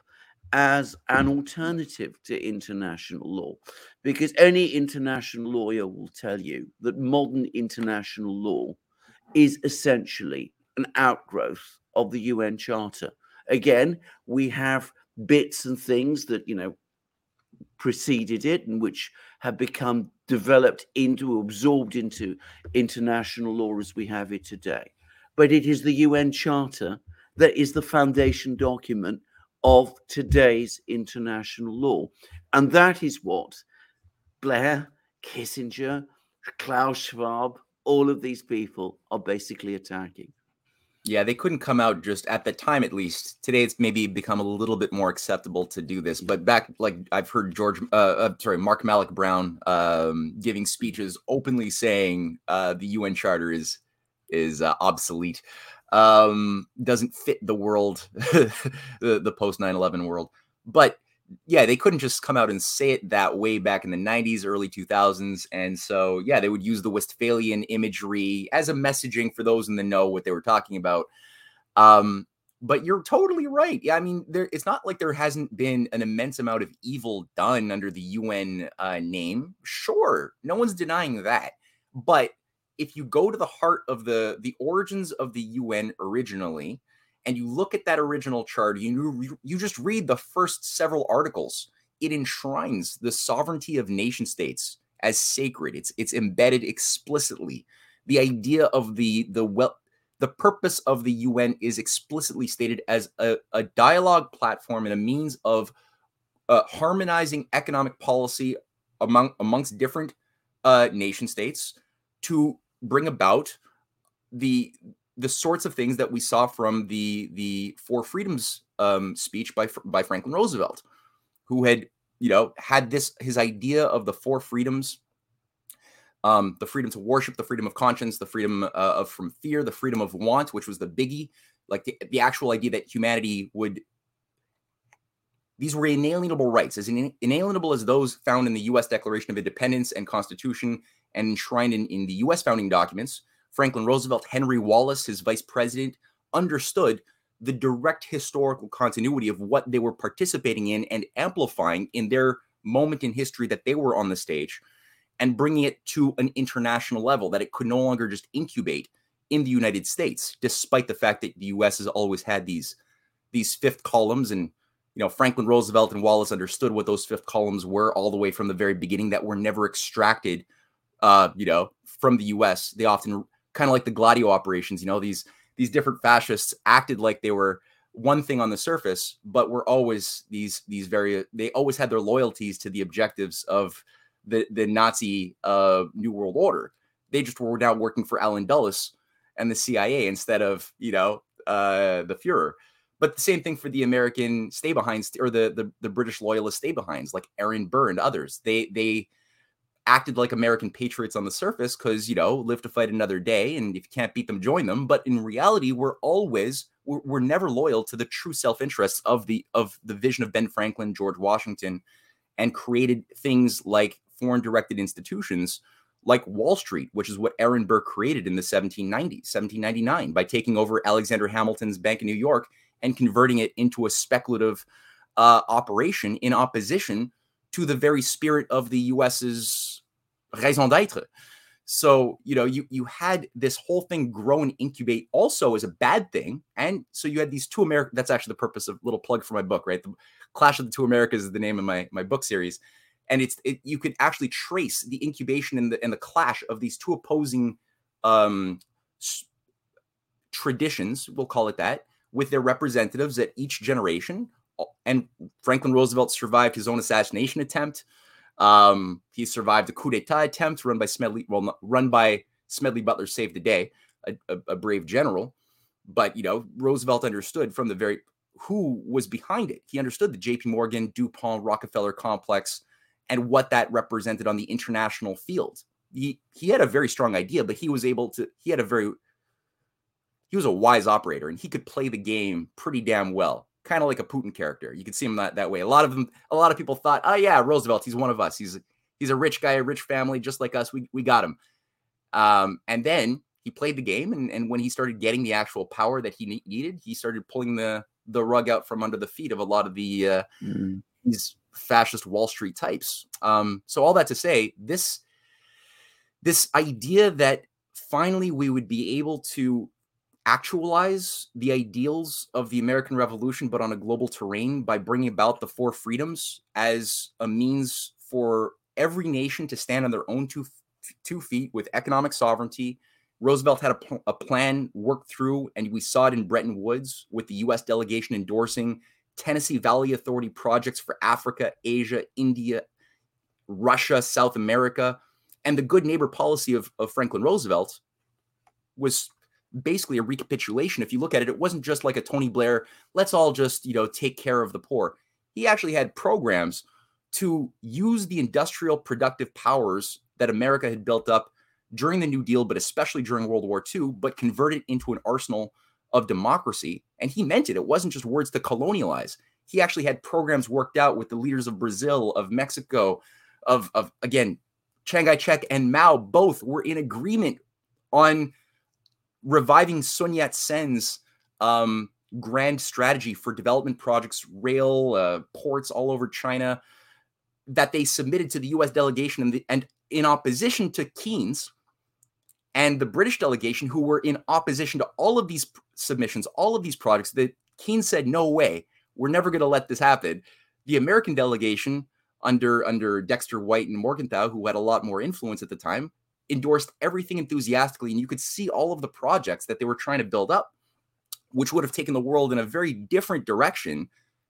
as an alternative to international law. Because any international lawyer will tell you that modern international law is essentially an outgrowth of the UN Charter. Again, we have bits and things that you know preceded it and which have become developed into absorbed into international law as we have it today. But it is the UN charter that is the foundation document of today's international law. And that is what Blair Kissinger Klaus Schwab all of these people are basically attacking yeah, they couldn't come out just at the time, at least. Today, it's maybe become a little bit more acceptable to do this. But back, like I've heard George, uh, uh, sorry, Mark Malloch Brown um, giving speeches openly saying uh, the UN Charter is is uh, obsolete, um, doesn't fit the world, [LAUGHS] the, the post 9/11 world. But yeah, they couldn't just come out and say it that way back in the 90s, early 2000s. And so, yeah, they would use the Westphalian imagery as a messaging for those in the know what they were talking about. Um, but you're totally right. Yeah, I mean, there it's not like there hasn't been an immense amount of evil done under the UN uh, name. Sure, no one's denying that. But if you go to the heart of the the origins of the UN originally, and you look at that original chart, you you just read the first several articles. It enshrines the sovereignty of nation states as sacred. It's it's embedded explicitly. The idea of the the well the purpose of the UN is explicitly stated as a, a dialogue platform and a means of uh, harmonizing economic policy among amongst different uh, nation states to bring about the the sorts of things that we saw from the the Four Freedoms um, speech by by Franklin Roosevelt, who had you know had this his idea of the four freedoms, um, the freedom to worship, the freedom of conscience, the freedom uh, of from fear, the freedom of want, which was the biggie, like the, the actual idea that humanity would. These were inalienable rights, as inalienable as those found in the U.S. Declaration of Independence and Constitution and enshrined in, in the U.S. founding documents Franklin Roosevelt, Henry Wallace, his vice president, understood the direct historical continuity of what they were participating in and amplifying in their moment in history that they were on the stage and bringing it to an international level that it could no longer just incubate in the United States, despite the fact that the US has always had these these fifth columns and you know Franklin Roosevelt and Wallace understood what those fifth columns were all the way from the very beginning that were never extracted uh you know from the US they often kind of like the Gladio operations. You know, these these different fascists acted like they were one thing on the surface, but were always these these very they always had their loyalties to the objectives of the the Nazi uh, New World Order. They just were now working for Allen Dulles and the CIA instead of you know uh, the Fuhrer. But the same thing for the American stay behinds or the, the the British loyalist stay behinds like Aaron Burr and others. They they acted like American patriots on the surface because, you know, live to fight another day. And if you can't beat them, join them. But in reality, we're always, we're, we're never loyal to the true self interests of the, of the vision of Ben Franklin, George Washington, and created things like foreign directed institutions like Wall Street, which is what Aaron Burr created in the 1790s, 1799, by taking over Alexander Hamilton's Bank of New York and converting it into a speculative uh, operation in opposition to the very spirit of the US's raison d'être. So, you know, you you had this whole thing grow and incubate also as a bad thing. And so you had these two American that's actually the purpose of little plug for my book, right? The Clash of the Two Americas is the name of my my book series. And it's it, you could actually trace the incubation and the and the clash of these two opposing um traditions, we'll call it that, with their representatives at each generation. And Franklin Roosevelt survived his own assassination attempt. Um, he survived a coup d'état attempt run by Smedley, well, run by Smedley Butler saved the day, a, a, a brave general. But you know, Roosevelt understood from the very who was behind it. He understood the J.P. Morgan, DuPont, Rockefeller complex, and what that represented on the international field. He he had a very strong idea, but he was able to. He had a very he was a wise operator, and he could play the game pretty damn well kind of like a Putin character. You can see him that, that way. A lot of them, a lot of people thought, oh yeah, Roosevelt, he's one of us. He's he's a rich guy, a rich family, just like us. We we got him. Um, and then he played the game, and, and when he started getting the actual power that he needed, he started pulling the the rug out from under the feet of a lot of the uh, mm. these fascist Wall Street types. Um, so all that to say, this this idea that finally we would be able to actualize the ideals of the American Revolution, but on a global terrain by bringing about the four freedoms as a means for every nation to stand on their own two, two feet with economic sovereignty. Roosevelt had a, pl- a plan worked through, and we saw it in Bretton Woods with the US delegation endorsing Tennessee Valley Authority projects for Africa, Asia, India, Russia, South America. And the good neighbor policy of, of Franklin Roosevelt was basically a recapitulation. If you look at it, it wasn't just like a Tony Blair, let's all just, you know, take care of the poor. He actually had programs to use the industrial productive powers that America had built up during the New Deal, but especially during World War II, but convert it into an arsenal of democracy. And he meant it. It wasn't just words to colonialize. He actually had programs worked out with the leaders of Brazil, of Mexico, of, of again, Chiang Kai shek and Mao both were in agreement on reviving Sun Yat sen's um, grand strategy for development projects, rail, uh, ports all over China, that they submitted to the U.S. delegation, and, the, and in opposition to Keynes and the British delegation, who were in opposition to all of these submissions, all of these projects, that Keynes said, "No way, we're never going to let this happen." The American delegation, under under Dexter White and Morgenthau, who had a lot more influence at the time, endorsed everything enthusiastically, and you could see all of the projects that they were trying to build up, which would have taken the world in a very different direction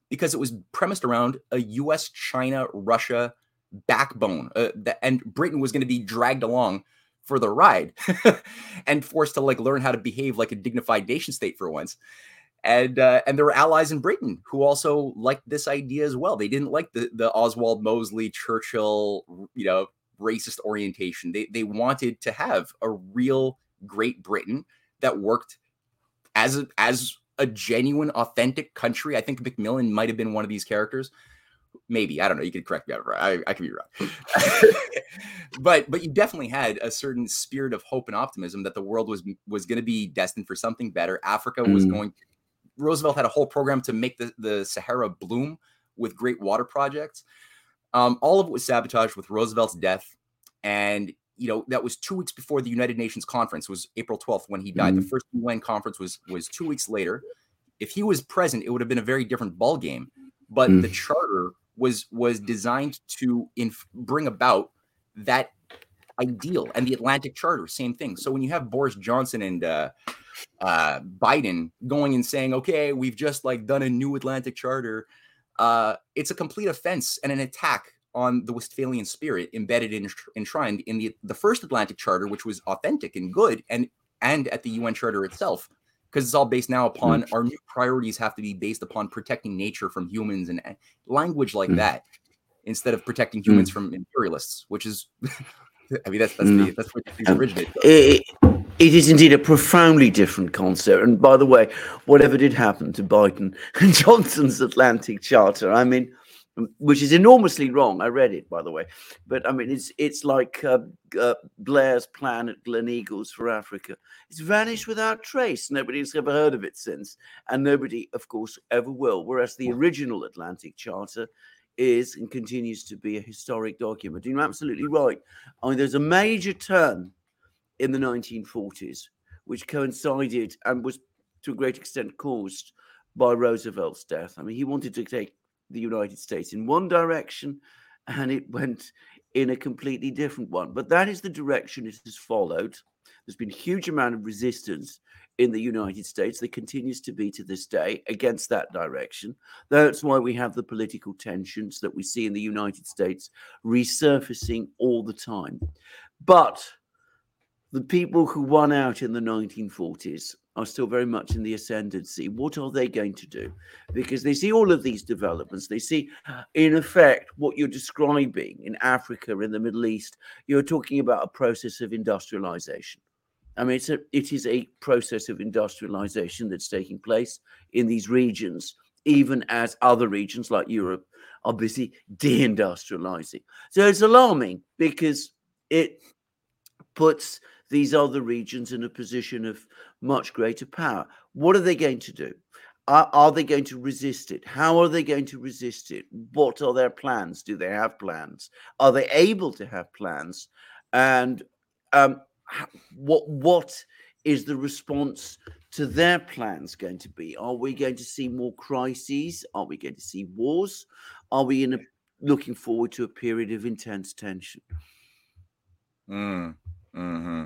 because it was premised around a US, China, Russia backbone. Uh, and Britain was going to be dragged along for the ride [LAUGHS] and forced to like learn how to behave like a dignified nation state for once. And uh, and there were allies in Britain who also liked this idea as well. They didn't like the the Oswald Mosley, Churchill, you know, racist orientation. They they wanted to have a real Great Britain that worked as a, as a genuine, authentic country. I think Macmillan might have been one of these characters. Maybe I don't know. You could correct me. I, I could be wrong, [LAUGHS] but but you definitely had a certain spirit of hope and optimism that the world was was going to be destined for something better. Africa was mm. going. Roosevelt had a whole program to make the, the Sahara bloom with great water projects. Um, all of it was sabotaged with Roosevelt's death, and you know that was two weeks before the United Nations conference was April 12th when he died. Mm-hmm. The first UN conference was was two weeks later. If he was present, it would have been a very different ball game. But mm-hmm. the charter was was designed to inf- bring about that ideal, and the Atlantic Charter, same thing. So when you have Boris Johnson and uh, uh, Biden going and saying, "Okay, we've just like done a new Atlantic Charter," uh, it's a complete offense and an attack on the Westphalian spirit embedded in enshrined in the the first Atlantic Charter, which was authentic and good, and and at the UN Charter itself, because it's all based now upon mm. our new priorities have to be based upon protecting nature from humans and language like mm. that, instead of protecting humans mm. from imperialists, which is, [LAUGHS] I mean, that's that's the mm. that's where things originate. It, is indeed a profoundly different concept. And by the way, whatever did happen to Biden [LAUGHS] and Johnson's Atlantic Charter, I mean, which is enormously wrong. I read it, by the way, but I mean, it's it's like uh, uh, Blair's plan at Gleneagles for Africa. It's vanished without trace. Nobody's ever heard of it since, and nobody, of course, ever will. Whereas the original Atlantic Charter is and continues to be a historic document. You're absolutely right. I mean, there's a major turn in the 1940s, which coincided and was to a great extent caused by Roosevelt's death. I mean, he wanted to take the United States in one direction and it went in a completely different one. But that is the direction it has followed. There's been a huge amount of resistance in the United States. that continues to be to this day against that direction. That's why we have the political tensions that we see in the United States resurfacing all the time. But the people who won out in the 1940s are still very much in the ascendancy. What are they going to do? Because they see all of these developments. They see, in effect, what you're describing in Africa, in the Middle East. You're talking about a process of industrialization. I mean, it's a, it is a process of industrialization that's taking place in these regions, even as other regions like Europe are busy deindustrializing. So it's alarming because it puts these other regions in a position of much greater power. What are they going to do? Are, are, they going to resist it? How are they going to resist it? What are their plans? Do they have plans? Are they able to have plans? And um, what what is the response to their plans going to be? Are we going to see more crises? Are we going to see wars? Are we in a looking forward to a period of intense tension? Mm, hmm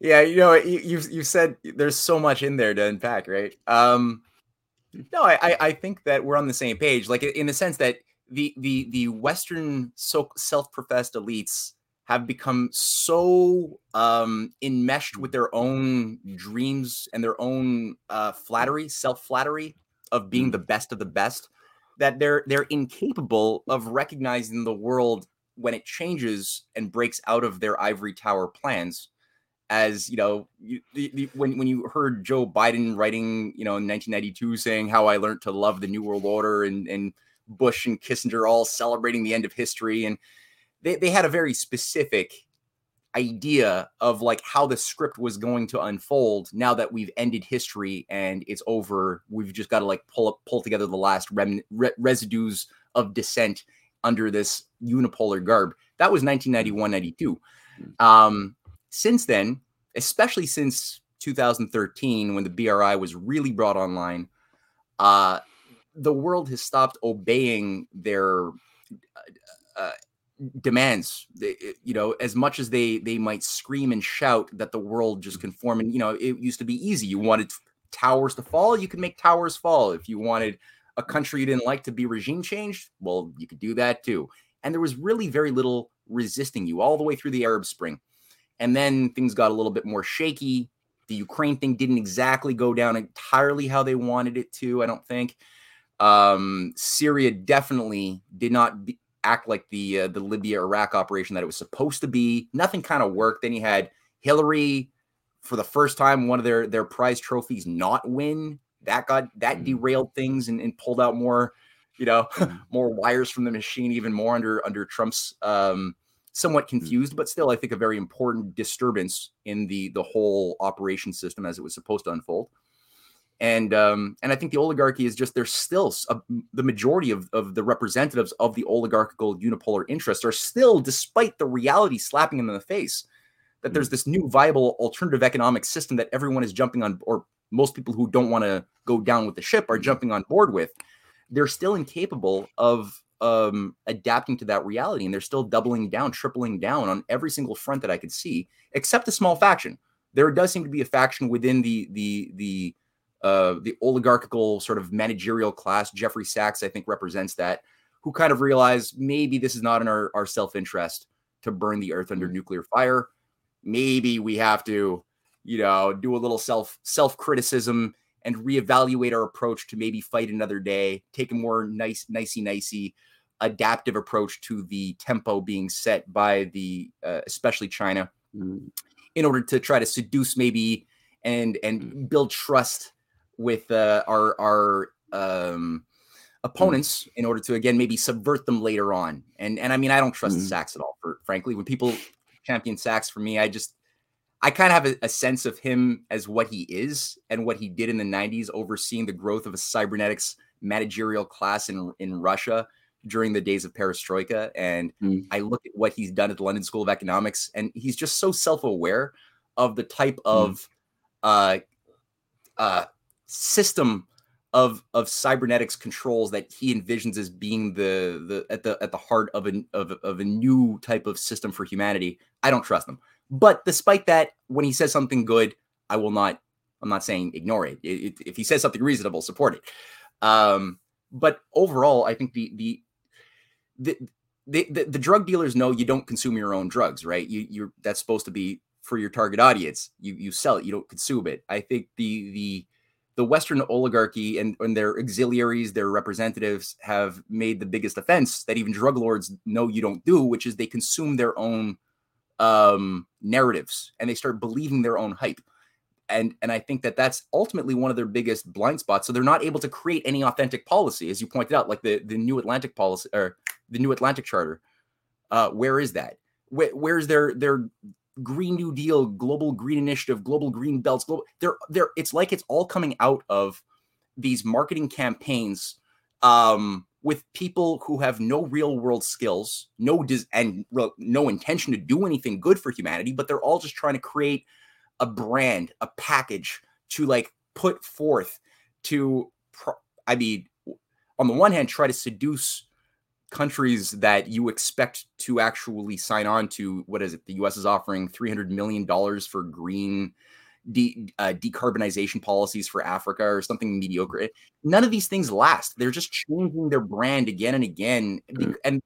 Yeah, you know, you you you said there's so much in there to unpack, right? Um, no, I I think that we're on the same page, like in the sense that the the the Western so self-professed elites have become so um, enmeshed with their own dreams and their own uh, flattery, self flattery of being mm. the best of the best, that they're they're incapable of recognizing the world when it changes and breaks out of their ivory tower plans. As you know, you, the, the, when when you heard Joe Biden writing, you know, in 1992, saying how I learned to love the New World Order, and and Bush and Kissinger all celebrating the end of history, and they, they had a very specific idea of like how the script was going to unfold now that we've ended history and it's over. We've just got to like pull up pull together the last rem, re, residues of dissent under this unipolar garb. That was 1991 92 hmm. um, since then especially since 2013 when the bri was really brought online uh, the world has stopped obeying their uh, uh demands. You know as much as they they might scream and shout that the world just mm-hmm. conform and you know it used to be easy. You wanted towers to fall you could make towers fall. If you wanted a country you didn't like to be regime changed well you could do that too. And there was really very little resisting you all the way through the arab spring and then things got a little bit more shaky the ukraine thing didn't exactly go down entirely how they wanted it to i don't think um, syria definitely did not be, act like the uh, the Libya Iraq operation that it was supposed to be. Nothing kind of worked. Then you had Hillary for the first time one of their their prize trophies not win. That got that mm-hmm. derailed things and, and, pulled out more, you know, mm-hmm. [LAUGHS] more wires from the machine even more under under Trump's um somewhat mm. confused, but still I think a very important disturbance in the the whole operation system as it was supposed to unfold and um, and I think the oligarchy is just there's still a, the majority of, of the representatives of the oligarchical unipolar interest are still, despite the reality slapping them in the face, that there's mm. this new viable alternative economic system that everyone is jumping on, or most people who don't want to go down with the ship are mm. jumping on board with. They're still incapable of um, adapting to that reality, and they're still doubling down, tripling down on every single front that I could see, except a small faction. There does seem to be a faction within the the the uh, the oligarchical sort of managerial class. Jeffrey Sachs, I think, represents that, who kind of realize maybe this is not in our, our self interest to burn the earth under mm. nuclear fire. Maybe we have to, you know, do a little self self criticism and reevaluate our approach to maybe fight another day, take a more nice, nicey, nicey, adaptive approach to the tempo being set by the, uh, especially China, mm. in order to try to seduce maybe and and mm. build trust with uh, our our um, opponents mm. in order to again maybe subvert them later on. And and I mean I don't trust mm. Sachs at all. For frankly, when people champion Sachs for me, I just I kind of have a, a, sense of him as what he is and what he did in the 90s, overseeing the growth of a cybernetics managerial class in in Russia during the days of perestroika. And Mm. i look at what he's done at the london school of economics and he's just so self-aware of the type of uh uh system of of cybernetics controls that he envisions as being the the at the at the heart of a of, of a new type of system for humanity. I don't trust him but despite that when he says something good i will not i'm not saying ignore it, It- it- if he says something reasonable support it. Um but overall i think the the the the, the, drug dealers know you don't consume your own drugs right? You you're that's supposed to be for your target audience. You you sell it. You don't consume it. I think the the the Western oligarchy and, and their auxiliaries, their representatives, have made the biggest offense that even drug lords know you don't do, which is they consume their own um, narratives and they start believing their own hype. And and I think that that's ultimately one of their biggest blind spots. So they're not able to create any authentic policy, as you pointed out, like the the New Atlantic policy or the New Atlantic Charter. Uh, where is that? Where, where's their their Green New Deal, Global Green Initiative, Global Green Belts, global they're they're it's like it's all coming out of these marketing campaigns um with people who have no real world skills, no dis- and real, no intention to do anything good for humanity, but they're all just trying to create a brand, a package to like put forth to pro- I mean on the one hand try to seduce countries that you expect to actually sign on to what is it the us is offering 300 million dollars for green de- uh, decarbonization policies for africa or something mediocre. None of these things last. They're just changing their brand again and again be- Mm. and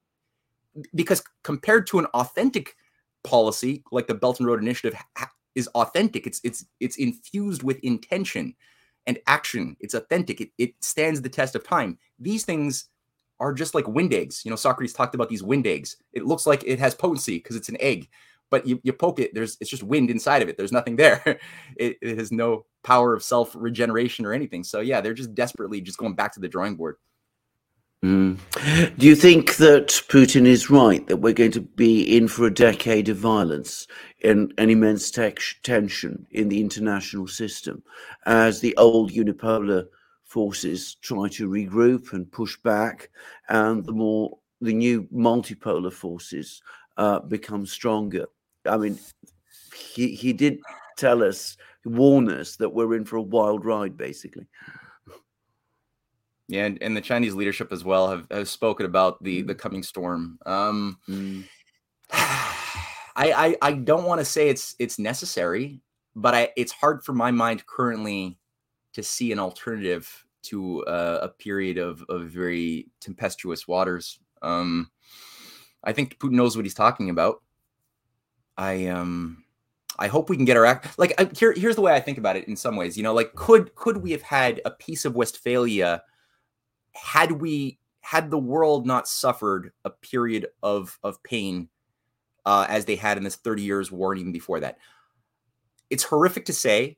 because compared to an authentic policy like the belt and road initiative ha- is authentic. It's it's it's infused with intention and action. It's authentic. It, it stands the test of time. These things are just like wind eggs. You know socrates talked about these wind eggs. It looks like it has potency because it's an egg but you, you poke it there's it's just wind inside of it there's nothing there [LAUGHS] it, it has no power of self regeneration or anything so yeah they're just desperately just going back to the drawing board Mm. Do you think that Putin is right that we're going to be in for a decade of violence and an immense tex- tension in the international system as the old unipolar forces try to regroup and push back, and the more the new multipolar forces uh, become stronger? I mean, he he did tell us, warn us that we're in for a wild ride, basically. yeah and, and the chinese leadership as well have, have spoken about the the coming storm um Mm. [SIGHS] I, I I don't want to say it's it's necessary, but I it's hard for my mind currently to see an alternative to uh, a period of of very tempestuous waters. Um, I think Putin knows what he's talking about. I um I hope we can get our act like I, here here's the way I think about it in some ways. You know, like could could we have had a peace of Westphalia had we had the world not suffered a period of of pain uh, as they had in this 30 years war and even before that. It's horrific to say.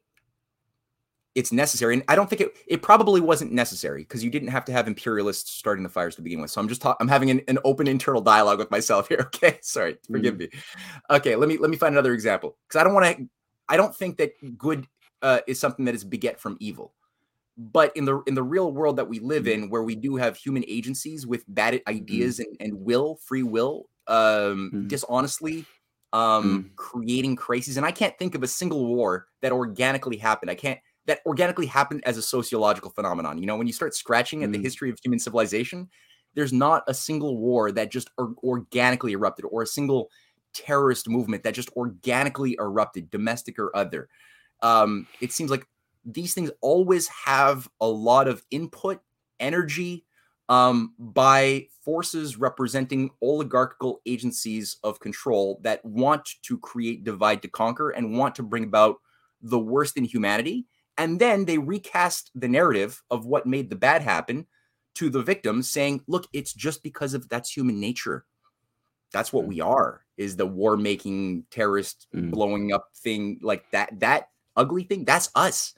It's necessary, and I don't think it. It probably wasn't necessary because you didn't have to have imperialists starting the fires to begin with. So I'm just ta- I'm having an, an open internal dialogue with myself here. [LAUGHS] Okay, sorry, forgive me. Okay, let me let me find another example because I don't want to. I don't think that good uh, is something that is beget from evil. But in the in the real world that we live in, where we do have human agencies with bad ideas and, and will, free will, um, Mm. dishonestly um, creating crises. And I can't think of a single war that organically happened. I can't that organically happened as a sociological phenomenon. You know, when you start scratching at the Mm. history of human civilization, there's not a single war that just or- organically erupted or a single terrorist movement that just organically erupted, domestic or other. Um, it seems like these things always have a lot of input, energy, um, by forces representing oligarchical agencies of control that want to create divide to conquer and want to bring about the worst in humanity. And then they recast the narrative of what made the bad happen to the victims, saying, look, it's just because of that's human nature. That's what Mm. we are, is the war making terrorist Mm. blowing up thing like that, that ugly thing, that's us.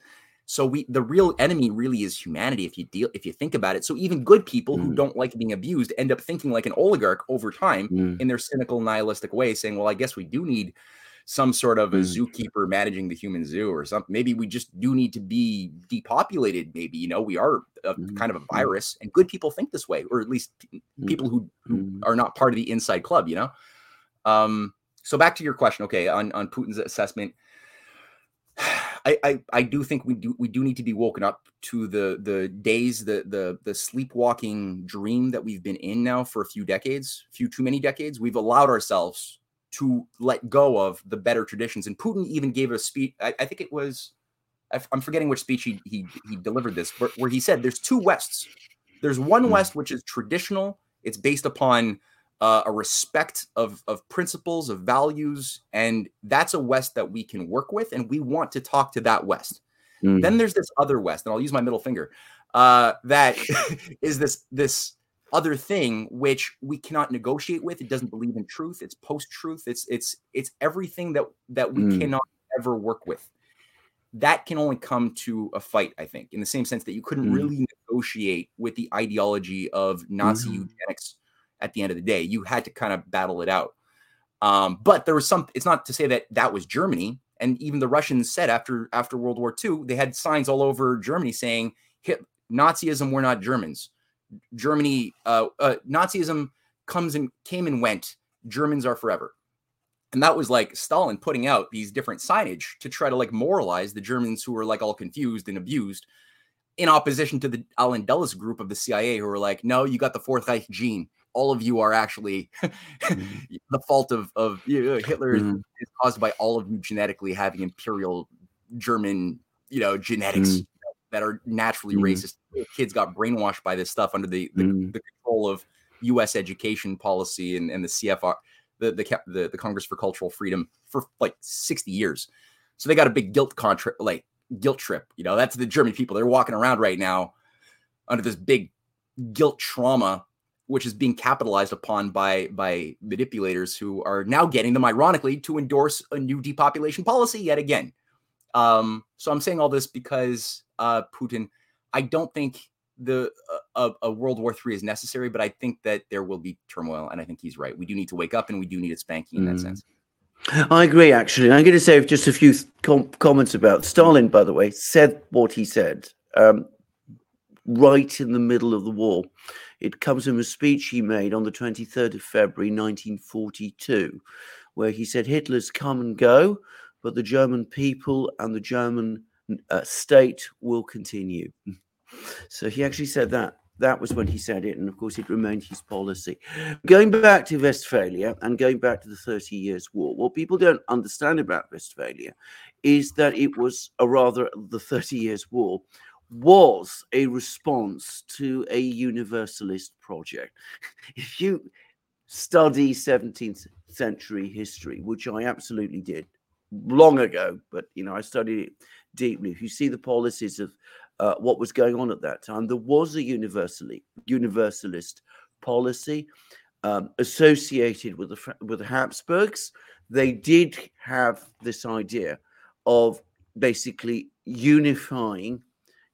So we the real enemy really is humanity if you deal if you think about it. So even good people who Mm. don't like being abused end up thinking like an oligarch over time Mm. in their cynical nihilistic way, saying, "Well, I guess we do need some sort of a zookeeper managing the human zoo or something. Maybe we just do need to be depopulated. Maybe you know we are a, Mm. kind of a virus, and good people think this way, or at least Mm. people who, who are not part of the inside club. You know. Um. So back to your question. Okay, on on Putin's assessment. I, I, I do think we do we do need to be woken up to the the days the the the sleepwalking dream that we've been in now for a few decades, few too many decades. We've allowed ourselves to let go of the better traditions. And Putin even gave a speech. I, I think it was I, am forgetting which speech he he, he delivered this, where, where he said there's two wests. There's one Mm. west which is traditional. It's based upon uh, a respect of of principles of values, and that's a west that we can work with, and we want to talk to that west. Mm. Then there's this other West, and I'll use my middle finger. Uh, that [LAUGHS] [LAUGHS] is this this other thing which we cannot negotiate with. It doesn't believe in truth. It's post truth. It's it's it's everything that that we Mm. cannot ever work with. That can only come to a fight, I think, in the same sense that you couldn't Mm. really negotiate with the ideology of Nazi Mhm. eugenics at the end of the day. You had to kind of battle it out. Um, but there was some. It's not to say that that was Germany, and even the Russians said after after World War II, they had signs all over Germany saying Nazism, we're not Germans. Germany, uh, uh, Nazism comes and came and went. Germans are forever." And that was like Stalin putting out these different signage to try to like moralize the Germans who were like all confused and abused, in opposition to the Allen Dulles group of the CIA who were like, "No, you got the Fourth Reich gene. All of you are actually [LAUGHS] the fault of of you know, Hitler is- Mhm. is caused by all of you genetically having imperial German, you know, genetics Mm. That are naturally Mm. racist. Kids got brainwashed by this stuff under the the, Mm. the control of U.S. education policy and, and the CFR, the, the the the Congress for Cultural Freedom for like sixty years. So they got a big guilt contract, like guilt trip. You know, that's the German people. They're walking around right now under this big guilt trauma which is being capitalized upon by by manipulators who are now getting them ironically to endorse a new depopulation policy yet again um so i'm saying all this because uh putin i don't think the uh, a, world war three is necessary but i think that there will be turmoil and i think he's right we do need to wake up and we do need a spanking in that Mm. sense I agree, actually. I'm going to say just a few com- comments about Stalin, by the way, said what he said um, right in the middle of the war. It comes from a speech he made on the 23rd of February, 1942, where he said, Hitler's come and go, but the German people and the German uh, state will continue. [LAUGHS] So he actually said that. That was when he said it, and of course, it remained his policy. Going back to Westphalia and going back to the Thirty Years' War, what people don't understand about Westphalia is that it was, or rather, the Thirty Years' War was a response to a universalist project. [LAUGHS] If you study 17th century history, which I absolutely did long ago, but you know, I studied it deeply. If you see the policies of uh, what was going on at that time, there was a universally universalist policy um, associated with the with the Habsburgs. They did have this idea of basically unifying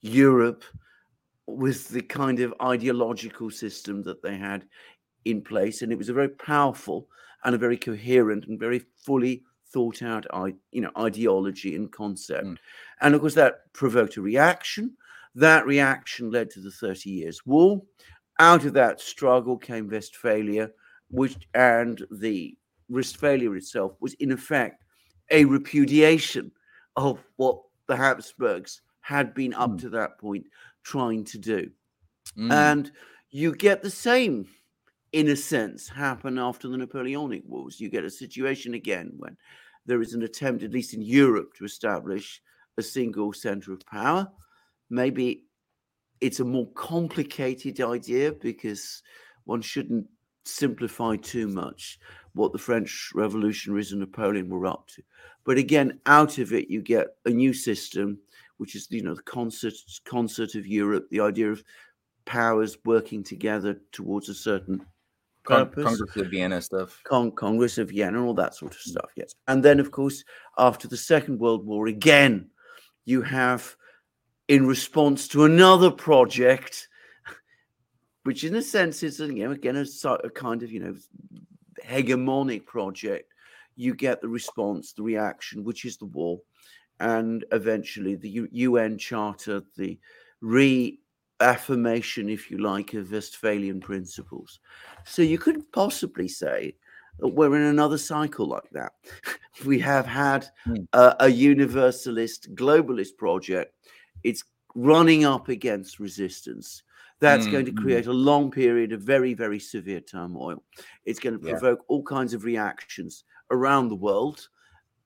Europe with the kind of ideological system that they had in place, and it was a very powerful and a very coherent and very fully thought out, you know, ideology and concept. Mm. And of course, that provoked a reaction. That reaction led to the Thirty Years' War. Out of that struggle came Westphalia, which and the Westphalia itself was in effect a repudiation of what the Habsburgs had been up Mm. to that point trying to do. Mm. And you get the same, in a sense, happen after the Napoleonic Wars. You get a situation again when there is an attempt, at least in Europe, to establish a single center of power. Maybe it's a more complicated idea because one shouldn't simplify too much what the French revolutionaries and Napoleon were up to. But again, out of it, you get a new system, which is you know the concert concert of Europe, the idea of powers working together towards a certain Con- congress of vienna stuff Con- Congress of Vienna, and all that sort of mm. stuff. Yes, and then of course after the Second World War, again, you have in response to another project, [LAUGHS] which in a sense is you know again a, a kind of you know hegemonic project. you get the response, the reaction, which is the war, and eventually the U- UN Charter, the reaffirmation, if you like, of Westphalian principles. So you could possibly say that we're in another cycle like that. [LAUGHS] we have had Hmm. a, a universalist, globalist project. It's running up against resistance. That's going to Mm, mm. create a long period of very, very severe turmoil. It's going to Yeah. provoke all kinds of reactions around the world.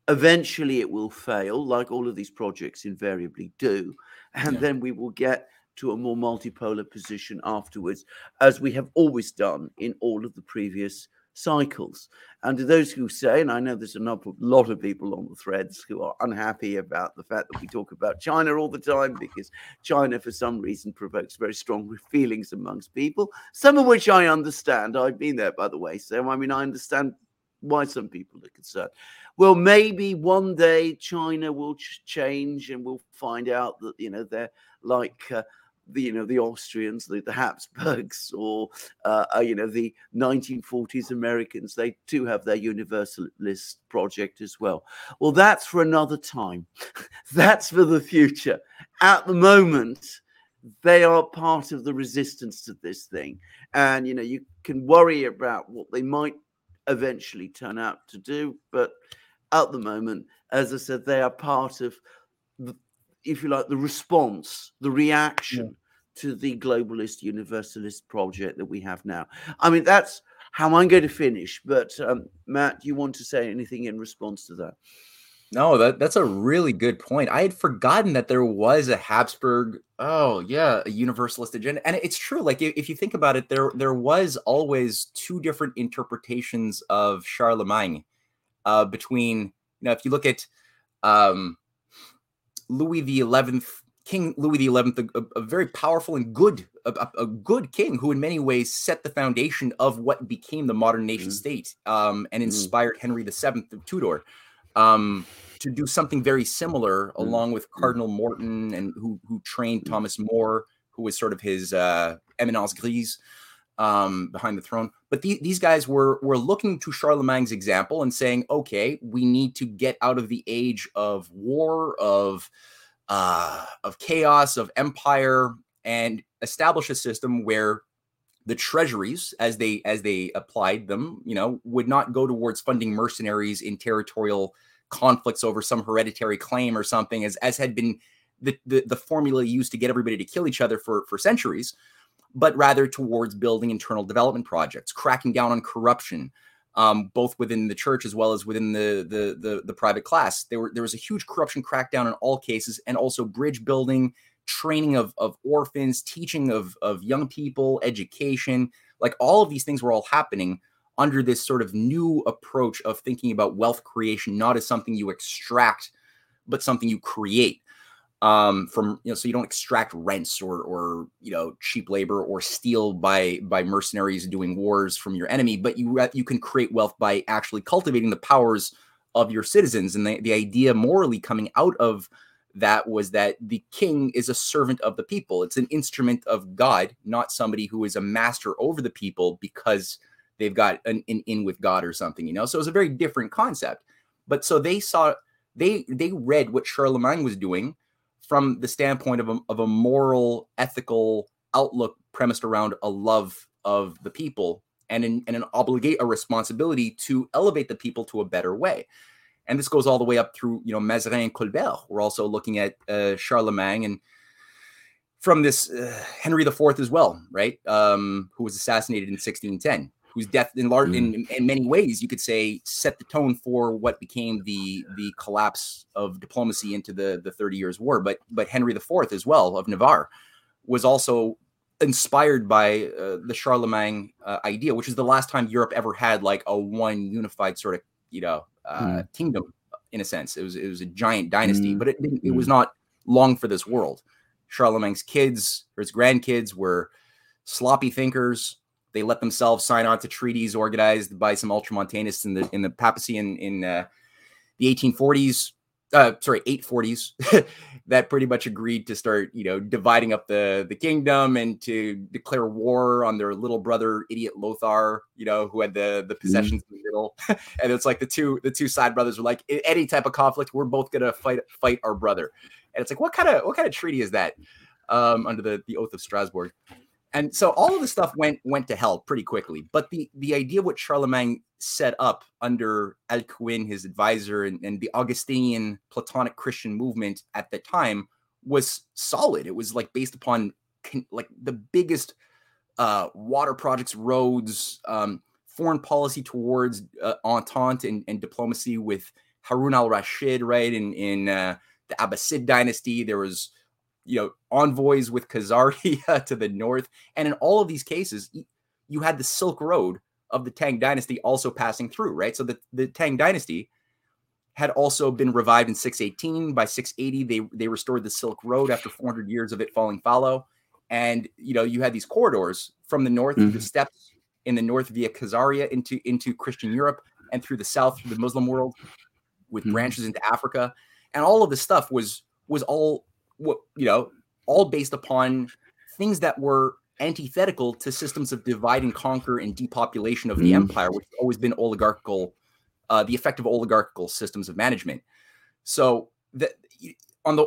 Eventually, it will fail, like all of these projects invariably do. And Yeah. then we will get to a more multipolar position afterwards, as we have always done in all of the previous cycles. And to those who say, and I know there's a lot of people on the threads who are unhappy about the fact that we talk about China all the time because China, for some reason, provokes very strong feelings amongst people, some of which I understand. I've been there, by the way. So, I mean, I understand why some people are concerned. Well, maybe one day China will ch- change and we'll find out that, you know, they're like, uh, the you know the Austrians, the, the Habsburgs, or uh, uh, you know the 1940s Americans. They too have their universalist project as well. Well, that's for another time. [LAUGHS] that's for the future. At the moment, they are part of the resistance to this thing, and you know you can worry about what they might eventually turn out to do, but at the moment, as I said, they are part of the, if you like, the response, the reaction to the globalist universalist project that we have now. I mean, that's how I'm going to finish. But um, Matt, do you want to say anything in response to that? No, that that's a really good point. I had forgotten that there was a Habsburg. Oh yeah, a universalist agenda, and it's true. Like if, if you think about it, there there was always two different interpretations of Charlemagne. Uh, between you know, if you look at um, Louis the Eleventh, King Louis the Eleventh, a, very powerful and good, a, a- good king who, in many ways, set the foundation of what became the modern nation Mhm. state, um, and Mhm. inspired Henry the Seventh of Tudor um, to do something very similar, Mm. along with Cardinal Morton, and who who trained Thomas More, who was sort of his uh, eminence grise um, behind the throne. But the, these guys were were looking to Charlemagne's example and saying, okay, we need to get out of the age of war, of uh, of chaos, of empire, and establish a system where the treasuries as they as they applied them you know would not go towards funding mercenaries in territorial conflicts over some hereditary claim or something as as had been the, the the formula used to get everybody to kill each other for for centuries but rather towards building internal development projects cracking down on corruption um, both within the church as well as within the, the the the private class. There were there was a huge corruption crackdown in all cases and also bridge building training of, of orphans, teaching of, of young people, education, like all of these things were all happening under this sort of new approach of thinking about wealth creation, not as something you extract, but something you create um from you know so you don't extract rents or or you know cheap labor or steal by by mercenaries doing wars from your enemy but you you can create wealth by actually cultivating the powers of your citizens and the, the idea morally coming out of that was that the king is a servant of the people. It's an instrument of God, not somebody who is a master over the people because they've got an, an in with God or something, you know. So it's a very different concept. But so they saw they they read what Charlemagne was doing from the standpoint of a, of a moral, ethical outlook premised around a love of the people and an, and an obligate a responsibility to elevate the people to a better way and this goes all the way up through you know Mazarin and Colbert. We're also looking at uh, Charlemagne and from this uh, Henry IV as well, right? Um, who was assassinated in 1610, whose death in large in, in many ways you could say set the tone for what became the the collapse of diplomacy into the the Thirty Years' War. But but Henry IV as well of Navarre was also inspired by uh, the Charlemagne uh, idea, which is the last time Europe ever had like a one unified sort of you know uh, Mm. kingdom in a sense. It was it was a giant dynasty, Mm. but it didn't, it was not long for this world. Charlemagne's kids or his grandkids were sloppy thinkers. They let themselves sign on to treaties organized by some ultramontanists in the in the papacy in in uh, the 1840s. uh, sorry, 840s [LAUGHS] that pretty much agreed to start, you know, dividing up the the kingdom and to declare war on their little brother, idiot Lothar, you know, who had the the mm-hmm. possessions mm-hmm. in the middle. [LAUGHS] and it's like the two the two side brothers were like, any type of conflict, we're both gonna fight fight our brother. And it's like, what kind of what kind of treaty is that um, under the the oath of Strasbourg? And so all of the stuff went went to hell pretty quickly. But the the idea what Charlemagne set up under Alcuin, his advisor, and, and the Augustinian Platonic Christian movement at the time was solid. It was like based upon like the biggest uh, water projects, roads, um, foreign policy towards uh, entente and, and, diplomacy with Harun al-Rashid, right? In in uh, the Abbasid dynasty, there was you know envoys with Khazaria [LAUGHS] to the north, and in all of these cases, you had the Silk Road of the Tang dynasty also passing through, right? So the, the Tang dynasty had also been revived in 618. By 680, they they restored the Silk Road after 400 years of it falling fallow. And you know, you had these corridors from the north mm-hmm. the steppes in the north via Khazaria into into Christian Europe and through the south through the Muslim world with mm-hmm. branches into Africa. And all of this stuff was was all what you know, all based upon things that were antithetical to systems of divide and conquer and depopulation of the mm. empire, which has always been oligarchical, uh, the effective oligarchical systems of management. So that on the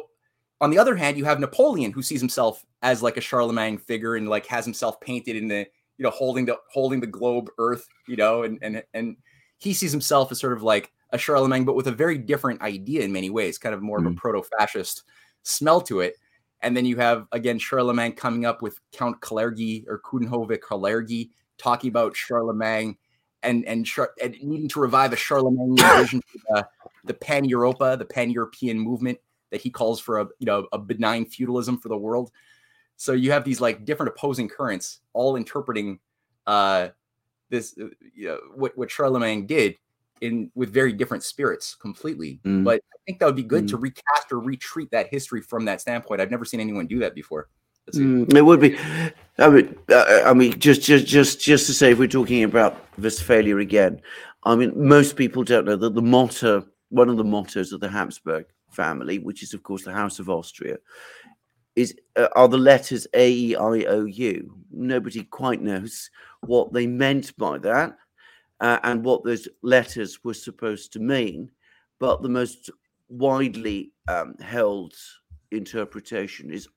on the other hand, you have Napoleon who sees himself as like a Charlemagne figure and like has himself painted in the you know holding the holding the globe Earth, you know, and and and he sees himself as sort of like a Charlemagne, but with a very different idea in many ways, kind of more mm. of a mm. proto-fascist smell to it. And then you have again Charlemagne coming up with Count Kalergi or Coudenhove Kalergi talking about Charlemagne and and, Char- and needing to revive a Charlemagne [COUGHS] vision for the, the pan Europa, the pan European movement that he calls for a you know a benign feudalism for the world. So you have these like different opposing currents, all interpreting uh, this uh, you know, what what Charlemagne did in with very different spirits completely. Mm. But I think that would be good mm. to recast or retreat that history from that standpoint. I've never seen anyone do that before. Mm, it would be. I mean, uh, I mean, just, just, just, just to say, if we're talking about Westphalia again, I mean, most people don't know that the motto, one of the mottos of the Habsburg family, which is of course the House of Austria, is uh, are the letters A E I O U. Nobody quite knows what they meant by that uh, and what those letters were supposed to mean. But the most widely um, held interpretation is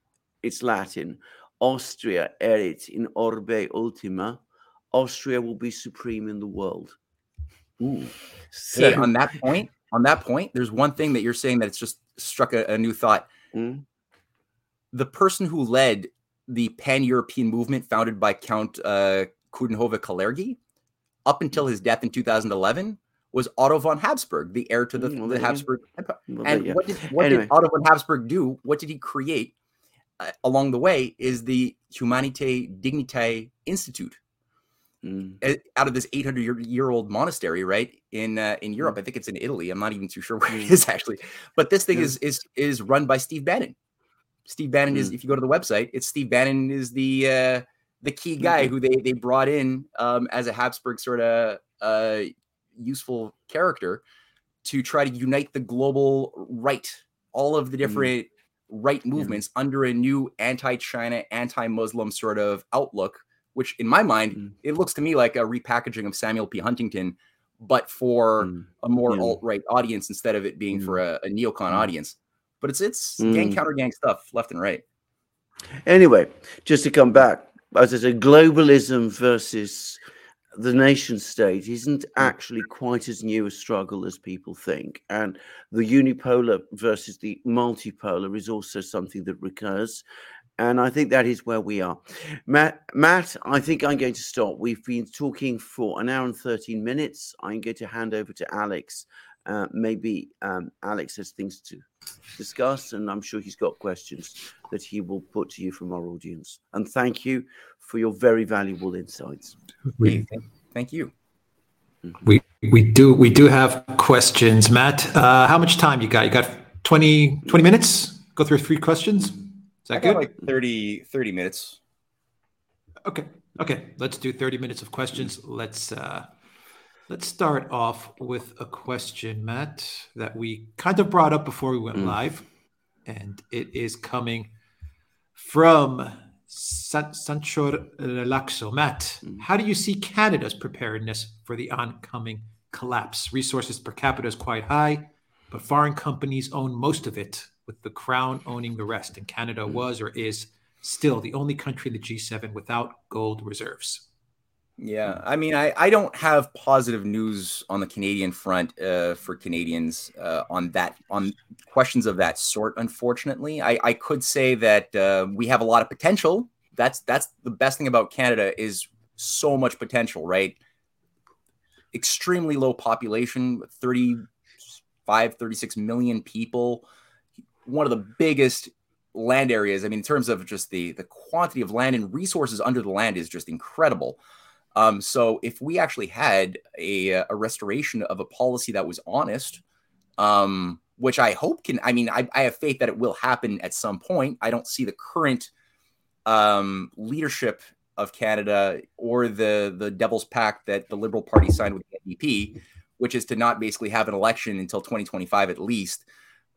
it's Latin. Austria erit in orbe ultima. Austria will be supreme in the world. Ooh. So, hey, on that point, on that point, there's one thing that you're saying that it's just struck a, a new thought. Mm. The person who led the pan-European movement founded by Count uh, Coudenhove Kalergi up until his death in 2011 was Otto von Habsburg, the heir to the, mm, the Habsburg Empire. And yeah. what, did, what anyway. did Otto von Habsburg do? What did he create uh, along the way? Is the Humanite Dignitae Institute. Mm. Out of this 800 year old monastery, right in uh, in Europe, mm. I think it's in Italy. I'm not even too sure where it mm. is actually, but this thing is is is run by Steve Bannon. Steve Bannon is, mm. if you go to the website, it's Steve Bannon is the uh, the key guy mm-hmm. who they they brought in um, as a Habsburg sort of uh, useful character to try to unite the global right, all of the mm. different mm. right movements under a new anti-China, anti-Muslim sort of outlook. Which, in my mind, mm. it looks to me like a repackaging of Samuel P. Huntington, but for mm. a more yeah. alt-right audience instead of it being for mm. a, a neocon audience. But it's it's gang counter gang stuff left and right. Anyway, just to come back, as I said, globalism versus the nation state isn't mm. actually quite as new a struggle as people think. And the unipolar versus the multipolar is also something that recurs. And I think that is where we are. Matt, Matt, I think I'm going to stop. We've been talking for an hour and 13 minutes. I'm going to hand over to Alex. Uh, maybe um, Alex has things to discuss, and I'm sure he's got questions that he will put to you from our audience. And thank you for your very valuable insights. We, thank you. We we do we do have questions, Matt. Uh, how much time you got? You got 20, 20 minutes? Go through three questions. Is that good? Like 30, 30 minutes. Okay. Okay. Let's do 30 minutes of questions. Let's uh Let's start off with a question, Matt, that we kind of brought up before we went mm. live. And it is coming from San- Sanchor Relaxo. Matt, mm. how do you see Canada's preparedness for the oncoming collapse? Resources per capita is quite high, but foreign companies own most of it, with the crown owning the rest. And Canada mm. was or is still the only country in the G7 without gold reserves. Yeah, I mean, I, I don't have positive news on the Canadian front uh, for Canadians uh, on that on questions of that sort. Unfortunately, I, I could say that uh, we have a lot of potential. That's that's the best thing about Canada is so much potential, right? Extremely low population, 35, 36 million people. One of the biggest land areas. I mean, in terms of just the the quantity of land and resources under the land is just incredible. Um, so if we actually had a, a restoration of a policy that was honest, um, which I hope can, I mean, I, I, have faith that it will happen at some point. I don't see the current um, leadership of Canada or the the Devil's Pact that the Liberal Party signed with the NDP, which is to not basically have an election until 2025 at least,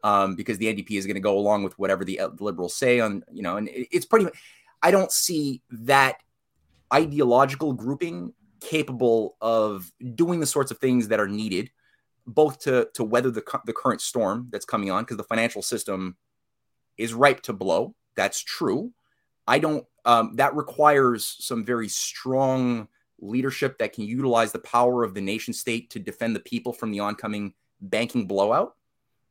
um, because the NDP is going to go along with whatever the, uh, the Liberals say on, you know, and it, it's pretty. I don't see that ideological grouping capable of doing the sorts of things that are needed both to to weather the, the current storm that's coming on because the financial system is ripe to blow. That's true. I don't um, that requires some very strong leadership that can utilize the power of the nation state to defend the people from the oncoming banking blowout.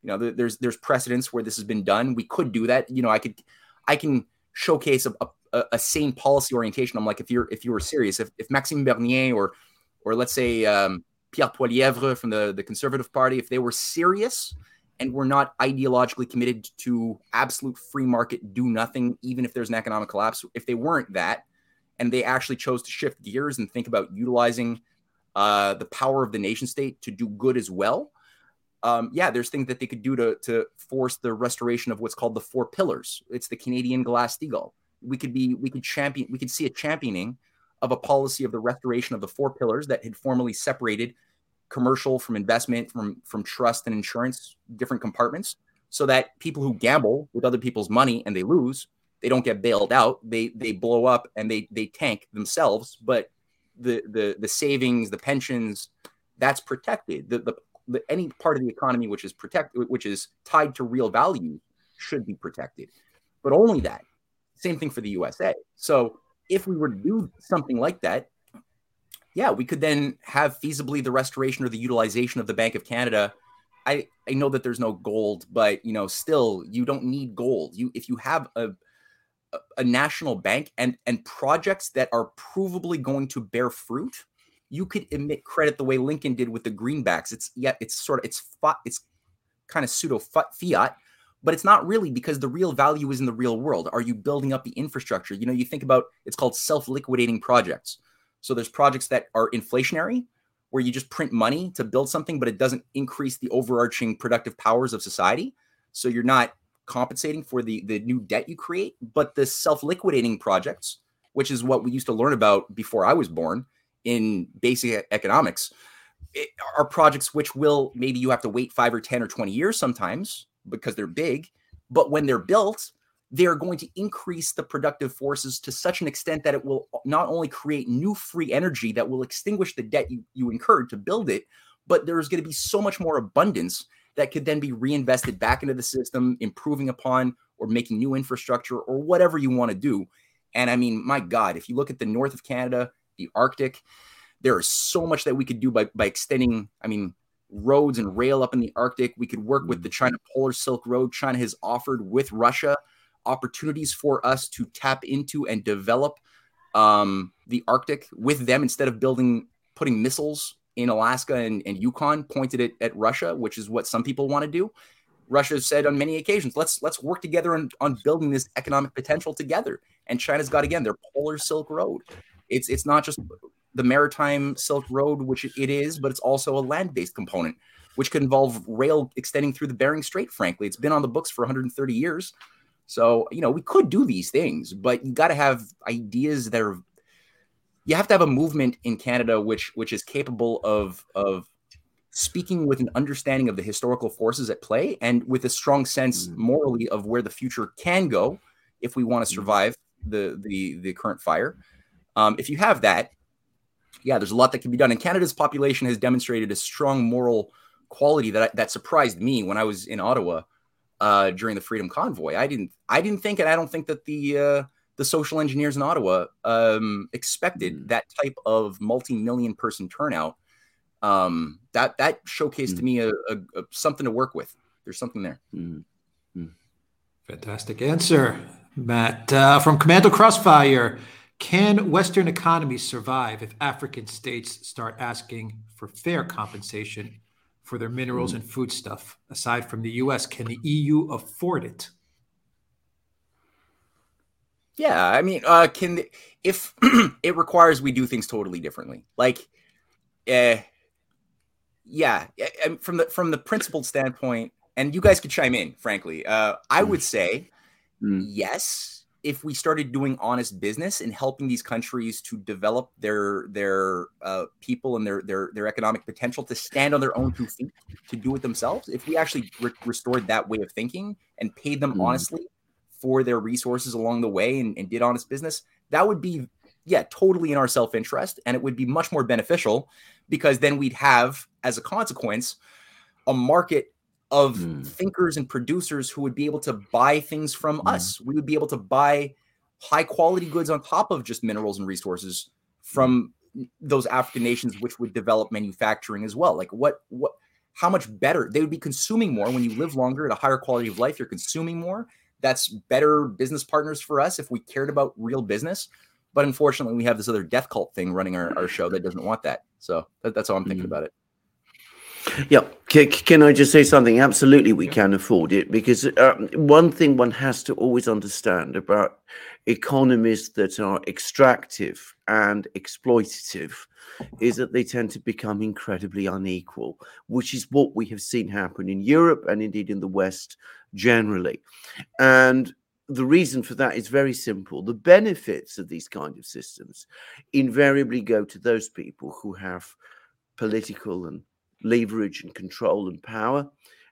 You know there's there's precedents where this has been done. We could do that. You know i could i can showcase a, a a, a, sane policy orientation. I'm like, if you're if you were serious, if, if Maxime Bernier or or let's say um, Pierre Poilievre from the, the Conservative Party, if they were serious and were not ideologically committed to absolute free market, do nothing, even if there's an economic collapse, if they weren't that, and they actually chose to shift gears and think about utilizing uh, the power of the nation state to do good as well, um, yeah, there's things that they could do to, to force the restoration of what's called the four pillars. It's the Canadian Glass Steagall we could be we could champion we could see a championing of a policy of the restoration of the four pillars that had formerly separated commercial from investment from from trust and insurance different compartments so that people who gamble with other people's money and they lose they don't get bailed out. They they blow up and they they tank themselves but the the the savings the pensions that's protected. The, the, the any part of the economy which is protect which is tied to real value should be protected. But only that same thing for the USA. So if we were to do something like that, yeah, we could then have feasibly the restoration or the utilization of the Bank of Canada. I, I know that there's no gold, but you know, still you don't need gold. You if you have a a national bank and and projects that are provably going to bear fruit, you could emit credit the way Lincoln did with the greenbacks. It's yeah, it's sort of it's it's kind of pseudo fiat, but it's not really because the real value is in the real world. Are you building up the infrastructure? You know, you think about it's called self liquidating projects. So there's projects that are inflationary, where you just print money to build something, but it doesn't increase the overarching productive powers of society. So you're not compensating for the, the new debt you create. But the self liquidating projects, which is what we used to learn about before I was born in basic economics, are projects which will maybe you have to wait five or 10 or 20 years sometimes because they're big. But when they're built, they are going to increase the productive forces to such an extent that it will not only create new free energy that will extinguish the debt you, you incurred to build it, but there's going to be so much more abundance that could then be reinvested back into the system, improving upon or making new infrastructure or whatever you want to do. And I mean, my God, if you look at the north of Canada, the Arctic, there is so much that we could do by by extending. I mean, roads and rail up in the Arctic. We could work with the mm-hmm. China Polar Silk Road. China has offered with Russia opportunities for us to tap into and develop um, the Arctic with them instead of building, putting missiles in Alaska and, and Yukon pointed at, at Russia, which is what some people want to do. Russia has said on many occasions, let's let's work together on, on building this economic potential together. And China's got again their Polar Silk Road. It's it's not just the maritime Silk Road, which it is, but it's also a land based component, which could involve rail extending through the Bering Strait. Frankly, it's been on the books for 130 years. So, you know, we could do these things, but you got to have ideas that are you have to have a movement in Canada which which is capable of of speaking with an understanding of the historical forces at play and with a strong sense mm. morally of where the future can go if we want to mm. survive the the the current fire. Um, if you have that, yeah, there's a lot that can be done. And Canada's population has demonstrated a strong moral quality that that surprised me when I was in Ottawa uh, during the Freedom Convoy. I didn't I didn't think, and I don't think that the uh, the social engineers in Ottawa um, expected mm. that type of multi-million person turnout. Um, that that showcased mm. to me a, a, a, something to work with. There's something there. Mm. Fantastic answer, Matt. Uh, from Commando Crossfire, can Western economies survive if African states start asking for fair compensation for their minerals and foodstuff? Aside from the U.S., can the EU afford it? Yeah, I mean, uh, can if [CLEARS THROAT] it requires we do things totally differently, like, uh, yeah, from the from the principled standpoint, and you guys could chime in. Frankly, uh, I would say mm. yes if we started doing honest business and helping these countries to develop their their uh, people and their their their economic potential to stand on their own two feet to do it themselves. If we actually re- restored that way of thinking and paid them mm. honestly for their resources along the way and, and did honest business, that would be, yeah, totally in our self interest. And it would be much more beneficial because then we'd have, as a consequence, a market of mm. thinkers and producers who would be able to buy things from mm. us. We would be able to buy high quality goods on top of just minerals and resources from those African nations, which would develop manufacturing as well. Like what, what, how much better they would be consuming more when you live longer at a higher quality of life. You're consuming more that's better business partners for us if we cared about real business. But unfortunately, we have this other death cult thing running our, our show that doesn't want that. So that, that's how I'm thinking mm. about it. Yeah, can, can, I just say something? Absolutely, we can afford it because uh, one thing one has to always understand about economies that are extractive and exploitative is that they tend to become incredibly unequal, which is what we have seen happen in Europe and indeed in the West generally. And the reason for that is very simple. The benefits of these kind of systems invariably go to those people who have political and leverage and control and power,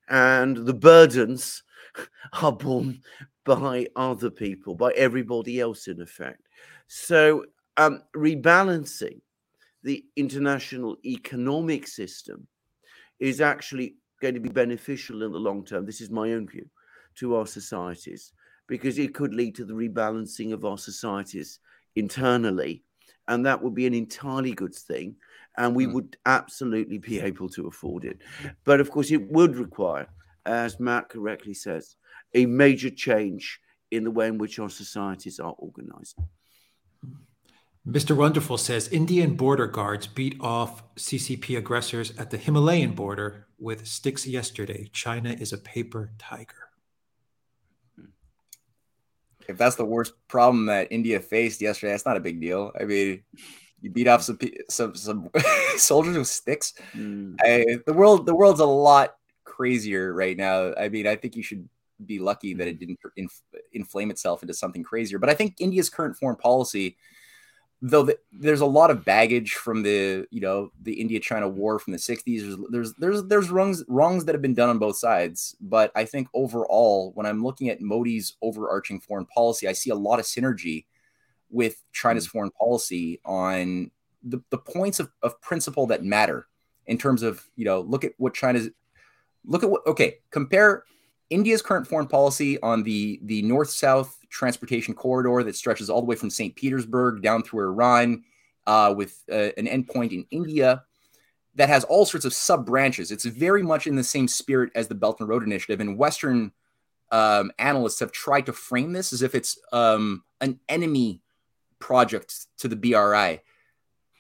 and the burdens [LAUGHS] are borne by other people, by everybody else, in effect. So, um, rebalancing the international economic system is actually going to be beneficial in the long term. This is my own view to our societies because it could lead to the rebalancing of our societies internally. And that would be an entirely good thing. And we mm. would absolutely be able to afford it. But of course, it would require, as Matt correctly says, a major change in the way in which our societies are organized. Mr. Wonderful says Indian border guards beat off CCP aggressors at the Himalayan border with sticks yesterday. China is a paper tiger if that's the worst problem that India faced yesterday, that's not a big deal. I mean, you beat off some some, some [LAUGHS] soldiers with sticks. Mm. I, the world the world's a lot crazier right now. I mean, I think you should be lucky that it didn't inf- inflame itself into something crazier. But I think India's current foreign policy though the, there's a lot of baggage from the you know the India China war from the 60s there's, there's there's there's wrongs wrongs that have been done on both sides but I think overall when I'm looking at Modi's overarching foreign policy I see a lot of synergy with China's mm-hmm. foreign policy on the, the points of, of principle that matter in terms of you know look at what China's look at what okay compare India's current foreign policy on the the north south transportation corridor that stretches all the way from St. Petersburg down through Iran, uh, with uh, an endpoint in India that has all sorts of sub branches. It's very much in the same spirit as the Belt and Road Initiative, and Western um, analysts have tried to frame this as if it's um, an enemy project to the BRI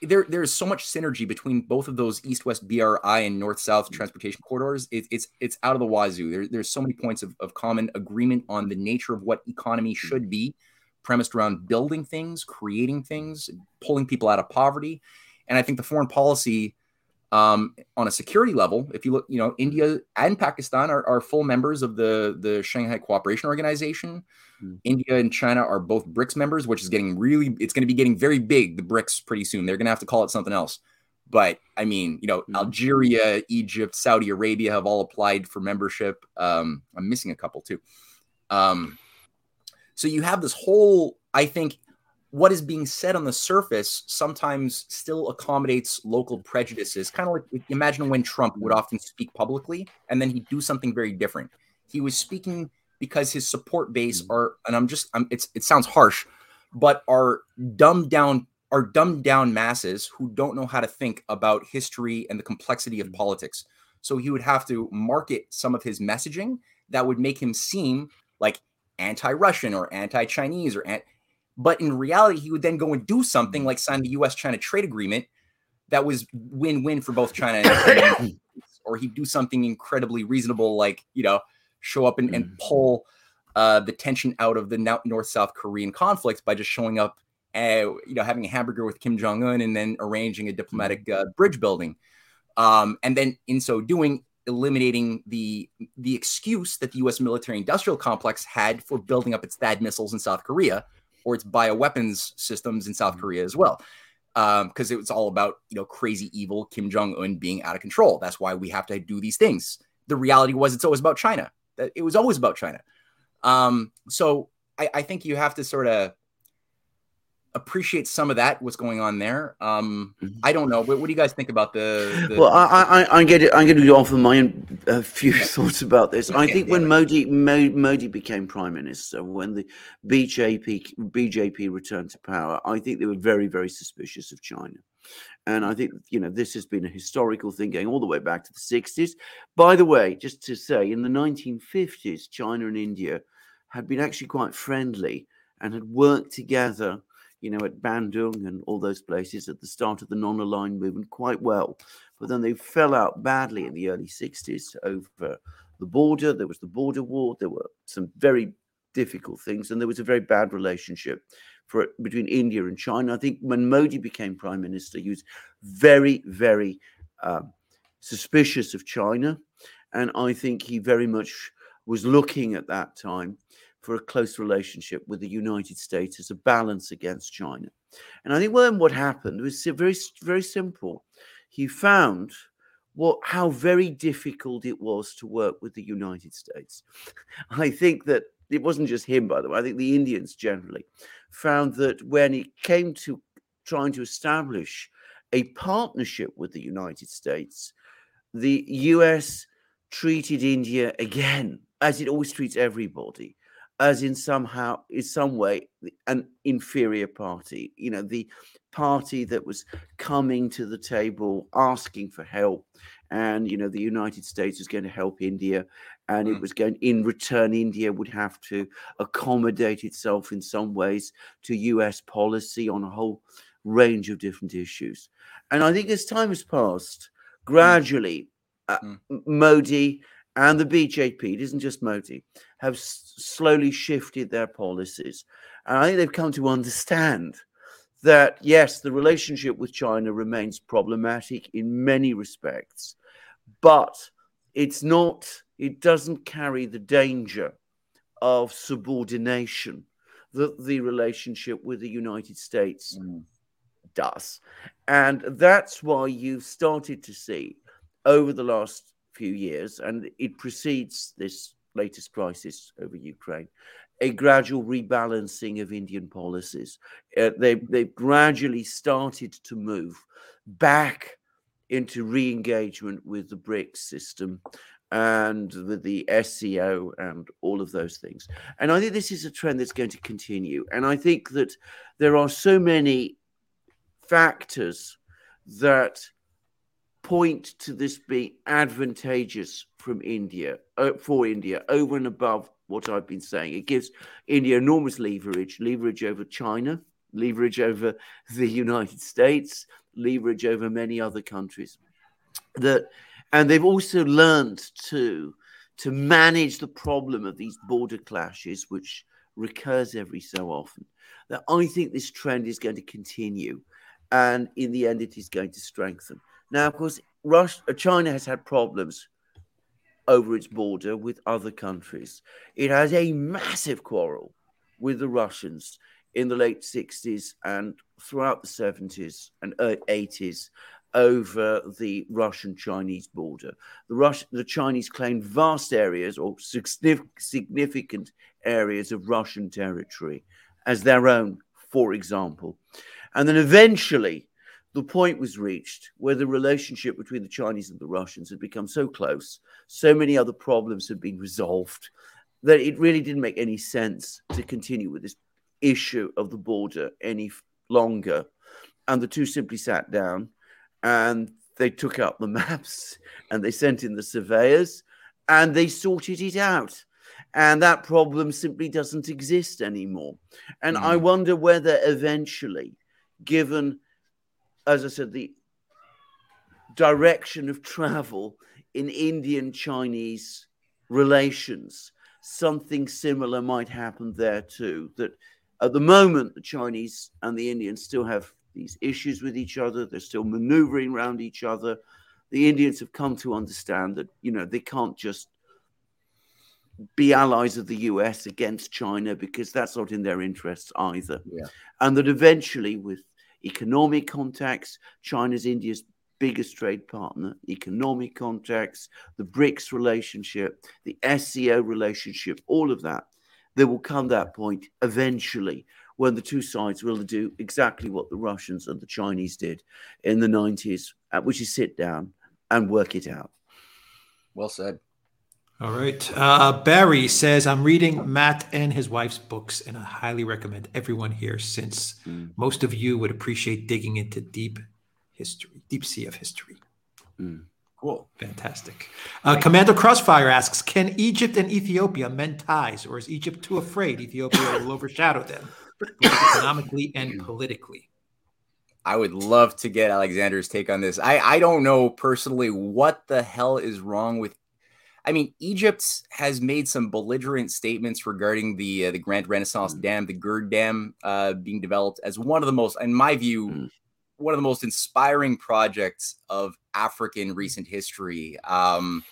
there there's so much synergy between both of those east-west BRI and north-south mm-hmm. transportation corridors. It, it's it's out of the wazoo. There, there's so many points of, of common agreement on the nature of what economy mm-hmm. should be, premised around building things, creating things, pulling people out of poverty. And I think the foreign policy Um, on a security level, if you look, you know, India and Pakistan are, are full members of the the Shanghai Cooperation Organization. Mm. India and China are both BRICS members, which is getting really, it's going to be getting very big. The BRICS pretty soon. They're going to have to call it something else. But I mean, you know, mm. Algeria, Egypt, Saudi Arabia have all applied for membership. Um, I'm missing a couple too. Um, so you have this whole, I think, what is being said on the surface sometimes still accommodates local prejudices. Kind of like imagine when Trump would often speak publicly and then he'd do something very different. He was speaking because his support base mm. are, and I'm just, I'm, it's, it sounds harsh, but are dumbed down, are dumbed down masses who don't know how to think about history and the complexity of mm. politics. So he would have to market some of his messaging that would make him seem like anti-Russian or anti-Chinese or anti but in reality, he would then go and do something like sign the US China trade agreement that was win win for both China and [COUGHS] or he'd do something incredibly reasonable, like, you know, show up and, and mm. pull uh, the tension out of the North South Korean conflict by just showing up, uh, you know, having a hamburger with Kim Jong un and then arranging a diplomatic uh, bridge building. Um, and then in so doing, eliminating the the excuse that the U.S. military industrial complex had for building up its THAAD missiles in South Korea, or its bioweapons systems in South mm-hmm. Korea as well. Because um, it was all about you know crazy evil Kim Jong Un being out of control. That's why we have to do these things. The reality was it's always about China. It was always about China. Um, so I, I think you have to sort of appreciate some of that what's going on there. Um, mm-hmm. I don't know. What, what, do you guys think about the? the... Well, I, I, I get it. I'm going to offer my few thoughts about this. I think when Modi Modi became prime minister, when the BJP BJP returned to power, I think they were very very suspicious of China. And I think, you know, this has been a historical thing going all the way back to the 60s. By the way, just to say, in the 1950s, China and India had been actually quite friendly and had worked together you know, at Bandung and all those places at the start of the non aligned movement quite well. But then they fell out badly in the early 60s over the border. There was the border war. There were some very difficult things, and there was a very bad relationship for between India and China. I think when Modi became prime minister, he was very, very um, suspicious of China, and I think he very much was looking at that time for a close relationship with the United States as a balance against China. And I think then what happened was very, very simple. He found what how very difficult it was to work with the United States. [LAUGHS] I think that it wasn't just him, by the way. I think the Indians generally found that when it came to trying to establish a partnership with the United States, the US treated India again, as it always treats everybody, as in somehow in some way an inferior party you know the party that was coming to the table asking for help and you know the united states was going to help india and mm. it was going in return india would have to accommodate itself in some ways to us policy on a whole range of different issues and i think as time has passed mm. gradually uh, mm. modi and the BJP, it isn't just Modi, have s- slowly shifted their policies. And I think they've come to understand that, yes, the relationship with China remains problematic in many respects, but it's not, it doesn't carry the danger of subordination that the relationship with the United States mm. does. And that's why you've started to see over the last few years, and it precedes this latest crisis over Ukraine, a gradual rebalancing of Indian policies. Uh, they, they've gradually started to move back into re engagement with the BRICS system and with the SCO and all of those things. And I think this is a trend that's going to continue. And I think that there are so many factors that point to this being advantageous from India uh, for India over and above what I've been saying. It gives India enormous leverage, leverage over China, leverage over [LAUGHS] the United States, leverage over many other countries. That, and they've also learned to to manage the problem of these border clashes, which recurs every so often. That I think this trend is going to continue, and in the end, it is going to strengthen. Now, of course, Russia, uh, China has had problems over its border with other countries. It has a massive quarrel with the Russians in the late 60s and throughout the 70s and 80s over the Russian Chinese border. The, Rus- the Chinese claimed vast areas or significant areas of Russian territory as their own, for example. And then eventually, the point was reached where the relationship between the Chinese and the Russians had become so close, so many other problems had been resolved, that it really didn't make any sense to continue with this issue of the border any longer. And the two simply sat down and they took out the [LAUGHS] maps and they sent in the surveyors and they sorted it out. And that problem simply doesn't exist anymore. And mm. I wonder whether eventually, given, as I said, the direction of travel in Indian Chinese relations, something similar might happen there too. That at the moment, the Chinese and the Indians still have these issues with each other. They're still maneuvering around each other. The Indians have come to understand that, you know, they can't just be allies of the US against China because that's not in their interests either. Yeah. And that eventually, with economic contacts, China's India's biggest trade partner, economic contacts, the BRICS relationship, the SCO relationship, all of that, there will come that point eventually when the two sides will do exactly what the Russians and the Chinese did in the 90s, uh, which is sit down and work it out. Well said. All right. Uh, Barry says, I'm reading Matt and his wife's books, and I highly recommend everyone here since mm. most of you would appreciate digging into deep history, deep sea of history. Mm. Cool. Fantastic. Uh, Commander Crossfire asks Can Egypt and Ethiopia mend ties, or is Egypt too afraid Ethiopia will overshadow them? economically and politically. I would love to get Alexander's take on this. I, I don't know personally what the hell is wrong with. I mean, Egypt has made some belligerent statements regarding the uh, the Grand Renaissance mm. Dam, the Gerd Dam, uh, being developed as one of the most, in my view, mm. one of the most inspiring projects of African recent history. Um,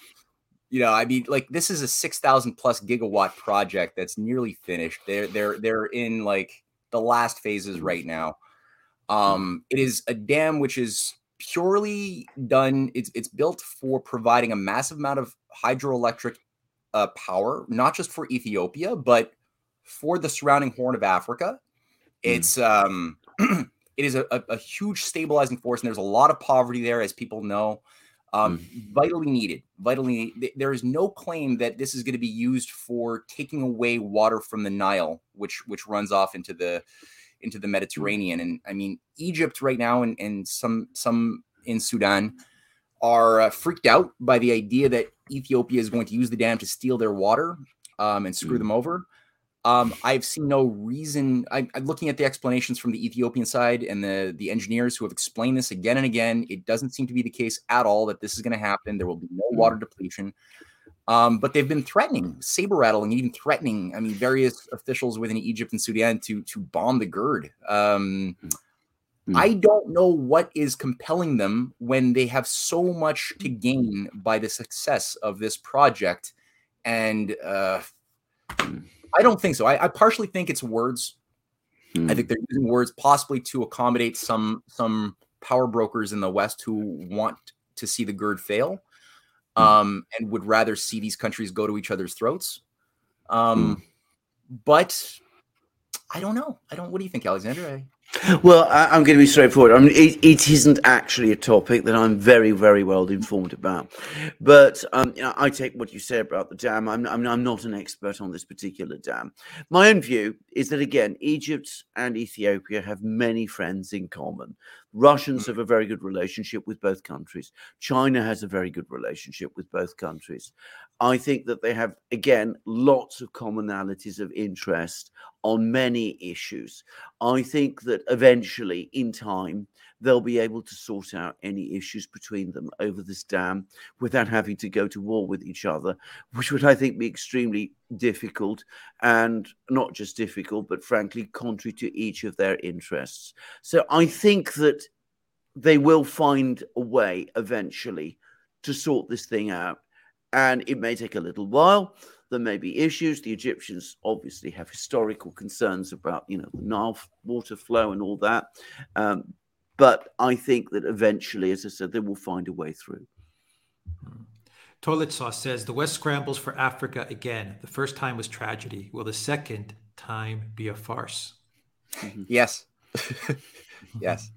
you know, I mean, like this is a six thousand plus gigawatt project that's nearly finished. They're they're they're in like the last phases right now. Um, it is a dam which is purely done. It's it's built for providing a massive amount of hydroelectric uh, power, not just for Ethiopia, but for the surrounding Horn of Africa. Mm. It's um, [CLEARS THROAT] it is a, a, a huge stabilizing force, and there's a lot of poverty there, as people know um, mm. vitally needed. Vitally, there is no claim that this is going to be used for taking away water from the Nile, which which runs off into the into the mm. Mediterranean. And I mean, Egypt right now, and, and some some in Sudan are uh, freaked out by the idea that Ethiopia is going to use the dam to steal their water um, and screw mm. them over. Um, I've seen no reason. I, am looking at the explanations from the Ethiopian side and the the engineers who have explained this again and again. It doesn't seem to be the case at all that this is going to happen. There will be no water depletion. Um, but they've been threatening, saber rattling, even threatening. I mean, various officials within Egypt and Sudan to to bomb the GERD. Um, mm. I don't know what is compelling them when they have so much to gain by the success of this project, and uh, mm. I don't think so. I, I partially think it's words. Hmm. I think they're using words possibly to accommodate some some power brokers in the West who want to see the GERD fail, hmm. Um, and would rather see these countries go to each other's throats. Um, hmm. But I don't know. I don't. What do you think, Alexander? I, well, I, am going to be straightforward. I mean, it, it isn't actually a topic that I'm very, very well informed about. But um, you know, I take what you say about the dam. I'm, I'm, I'm not an expert on this particular dam. My own view is that, again, Egypt and Ethiopia have many friends in common. Russians have a very good relationship with both countries. China has a very good relationship with both countries. I think that they have, again, lots of commonalities of interest on many issues. I think that eventually, in time, they'll be able to sort out any issues between them over this dam without having to go to war with each other, which would, I think, be extremely difficult and not just difficult, but frankly, contrary to each of their interests. So I think that they will find a way eventually to sort this thing out. And it may take a little while. There may be issues. The Egyptians obviously have historical concerns about, you know, the Nile water flow and all that. Um, but I think that eventually, as I said, they will find a way through. Toilet Sauce says the West scrambles for Africa again. The first time was tragedy. Will the second time be a farce? Mm-hmm. Yes. [LAUGHS] yes.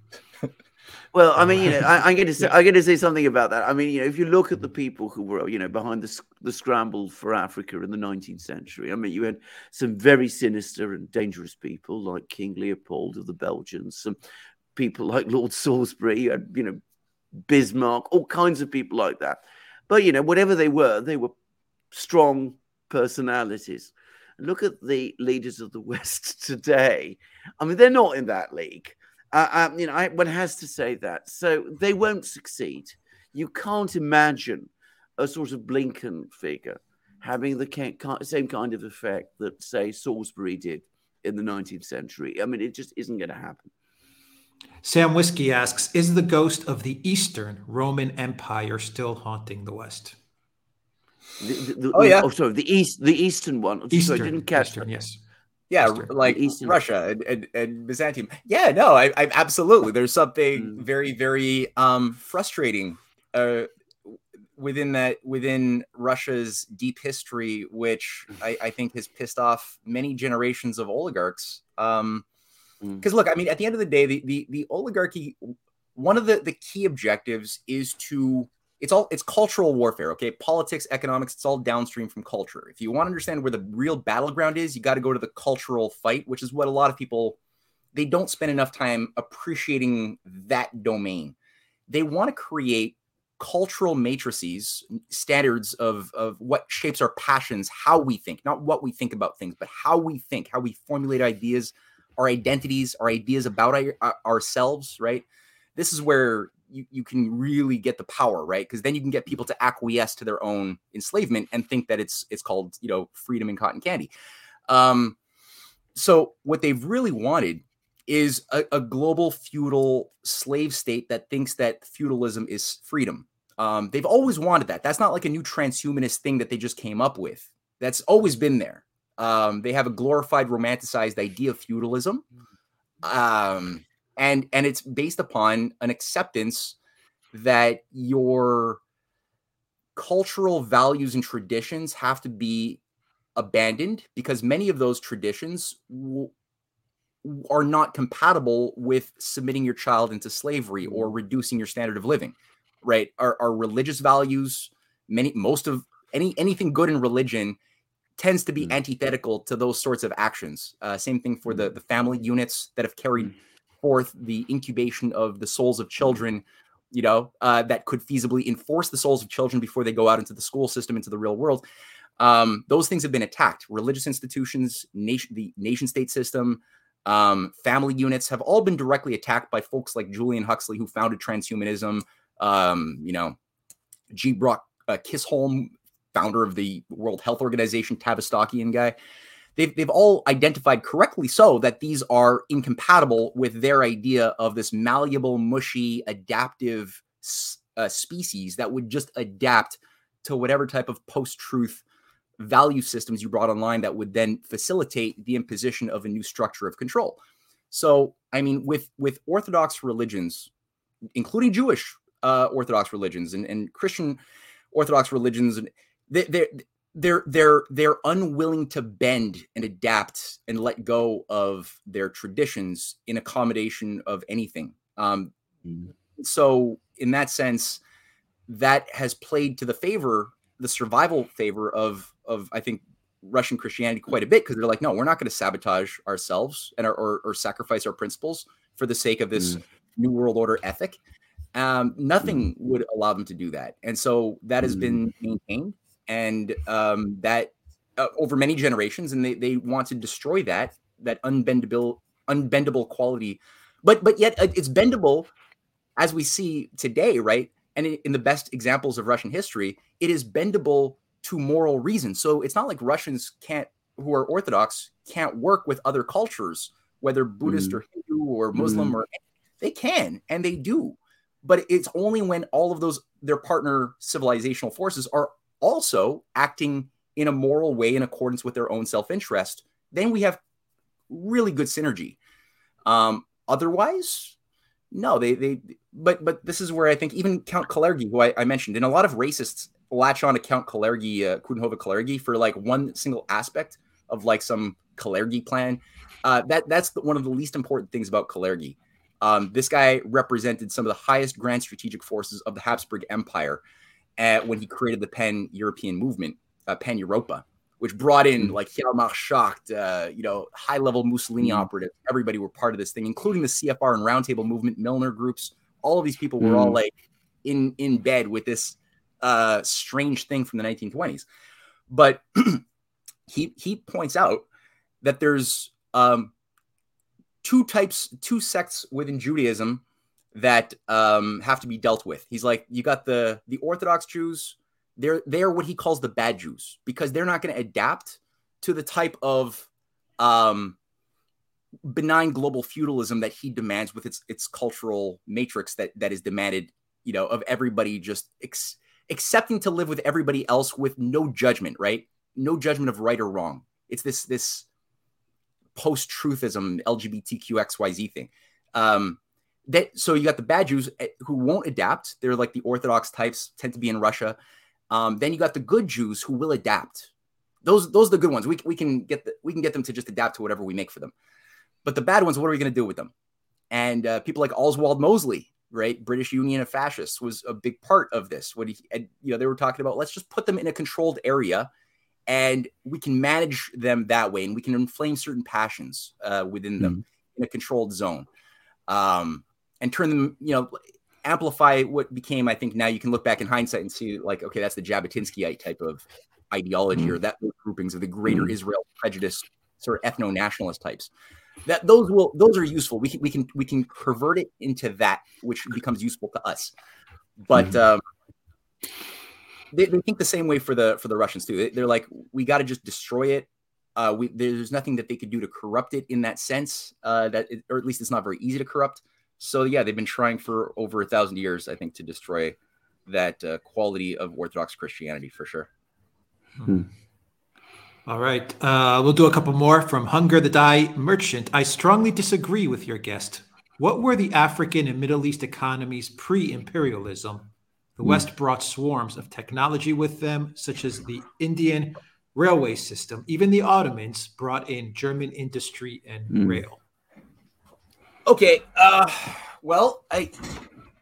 Well, I mean, you know, uh, I, am going to [LAUGHS] say I'm going to say something about that. I mean, you know, if you look at the people who were, you know, behind the the scramble for Africa in the 19th century, I mean, you had some very sinister and dangerous people like King Leopold of the Belgians, some people like Lord Salisbury, you had, you know, Bismarck, all kinds of people like that. But you know, whatever they were, they were strong personalities. Look at the leaders of the [LAUGHS] West today. I mean, they're not in that league. Uh, um, you know, I, one has to say that. So they won't succeed. You can't imagine a sort of Blinken figure having the same kind of effect that, say, Salisbury did in the 19th century. I mean, it just isn't going to happen. Sam Whiskey asks Is the ghost of the Eastern Roman Empire still haunting the West? The, the, the, oh, yeah. Oh, sorry. The East, the Eastern one. Eastern, sorry, I didn't catch Eastern, that. Yes. Yeah, Eastern. like Eastern. Russia and, and, and, Byzantium. Yeah, no, I, I absolutely. There's something mm. very, very um, frustrating uh, within that within Russia's deep history, which mm. I, I think has pissed off many generations of oligarchs. Um, because mm. look, I mean, at the end of the day, the, the the oligarchy, one of the the key objectives is to it's all it's cultural warfare. Okay, politics, economics, it's all downstream from culture. If you want to understand where the real battleground is, you got to go to the cultural fight, which is what a lot of people they don't spend enough time appreciating that domain. They want to create cultural matrices, standards of, of what shapes our passions, how we think, not what we think about things, but how we think, how we formulate ideas, our identities, our ideas about our, ourselves, right? This is where you, you can really get the power, right? Because then you can get people to acquiesce to their own enslavement and think that it's it's called you know freedom and cotton candy. Um, so what they've really wanted is a, a, global feudal slave state that thinks that feudalism is freedom. Um, they've always wanted that. That's not like a new transhumanist thing that they just came up with. That's always been there. Um, they have a glorified, romanticized idea of feudalism, um, and and it's based upon an acceptance that your cultural values and traditions have to be abandoned because many of those traditions w- are not compatible with submitting your child into slavery or reducing your standard of living right our, our religious values many most of any anything good in religion tends to be mm. antithetical to those sorts of actions. Uh, same thing for the, mm. the family units that have carried mm. Forth the incubation of the souls of children, you know, uh, that could feasibly enforce the souls of children before they go out into the school system, into the real world. Um, those things have been attacked. Religious institutions, nation, the nation state system, um, family units have all been directly attacked by folks like Julian Huxley, who founded transhumanism. Um, you know, G. Brock uh, Chisholm founder of the World Health Organization, Tavistockian guy. They've, they've all identified correctly so that these are incompatible with their idea of this malleable, mushy, adaptive uh, species that would just adapt to whatever type of post truth value systems you brought online that would then facilitate the imposition of a new structure of control. So, I mean, with with Orthodox religions, including Jewish uh, Orthodox religions and, and Christian Orthodox religions, they're they're they're they're unwilling to bend and adapt and let go of their traditions in accommodation of anything. Um, mm. So in that sense, that has played to the favor, the survival favor of of I think Russian Christianity quite a bit because they're like, no, we're not going to sabotage ourselves and our, or, or sacrifice our principles for the sake of this mm. new world order ethic. Um, nothing mm. would allow them to do that, and so that has mm. been maintained and um, that uh, over many generations, and they they want to destroy that that unbendable unbendable quality, but but yet uh, it's bendable, as we see today, right? And in the best examples of Russian history, it is bendable to moral reason. So it's not like Russians can't, who are Orthodox, can't work with other cultures, whether Buddhist mm. or Hindu or Muslim mm. or they can and they do. but it's only when all of those their partner civilizational forces are also acting in a moral way in accordance with their own self-interest then we have really good synergy. Um, otherwise no they they but but this is where i think even count kalergi who i, I mentioned and a lot of racists latch on to count kalergi uh, Coudenhove kalergi for like one single aspect of like some kalergi plan. Uh, that that's the, one of the least important things about kalergi um, this guy represented some of the highest grand strategic forces of the Habsburg Empire uh, when he created the Pan European movement, uh, Pan Europa, which brought in mm-hmm. like Hjalmar Schacht, uh, you know, high level Mussolini mm-hmm. operatives. Everybody were part of this thing, including the CFR and Roundtable movement, Milner groups. All of these people were mm-hmm. all like in in bed with this uh, strange thing from the 1920s. But [CLEARS THROAT] he he points out that there's um, two types, two sects within Judaism that um, have to be dealt with. He's like, you got the the Orthodox Jews. They're they're what he calls the bad Jews because they're not going to adapt to the type of um, benign global feudalism that he demands with its its cultural matrix that that is demanded, you know, of everybody just ex- accepting to live with everybody else with no judgment, right? No judgment of right or wrong. It's this this post truthism LGBTQXYZ thing. Um, that so you got the bad Jews eh, who won't adapt. They're like the Orthodox types, tend to be in Russia. Um, then you got the good Jews who will adapt. Those those are the good ones. We, we can get the, we can get them to just adapt to whatever we make for them. But the bad ones, what are we going to do with them? And uh, people like Oswald Mosley, right, British Union of Fascists, was a big part of this. What he, and, you know, they were talking about. Let's just put them in a controlled area and we can manage them that way and we can inflame certain passions uh, within them mm-hmm. in a controlled zone um, and turn them you know amplify what became i think now you can look back in hindsight and see like okay that's the jabotinskyite type of ideology mm-hmm. or that groupings of the greater mm-hmm. israel prejudice sort of ethno-nationalist types that those will those are useful we can we can we can pervert it into that which becomes useful to us but mm-hmm. um they, they think the same way for the for the Russians too. They, are like, we got to just destroy it. Uh, we, there's nothing that they could do to corrupt it in that sense. Uh, that it, or at least it's not very easy to corrupt. So yeah, they've been trying for over a thousand years, I think, to destroy that uh, quality of Orthodox Christianity for sure. Hmm. All right, uh, we'll do a couple more from Hunger the Dye Merchant. I strongly disagree with your guest. What were the African and Middle East economies pre-imperialism? The mm. West brought swarms of technology with them, such as the Indian railway system. Even the Ottomans brought in German industry and mm. rail. Okay, uh, well, I,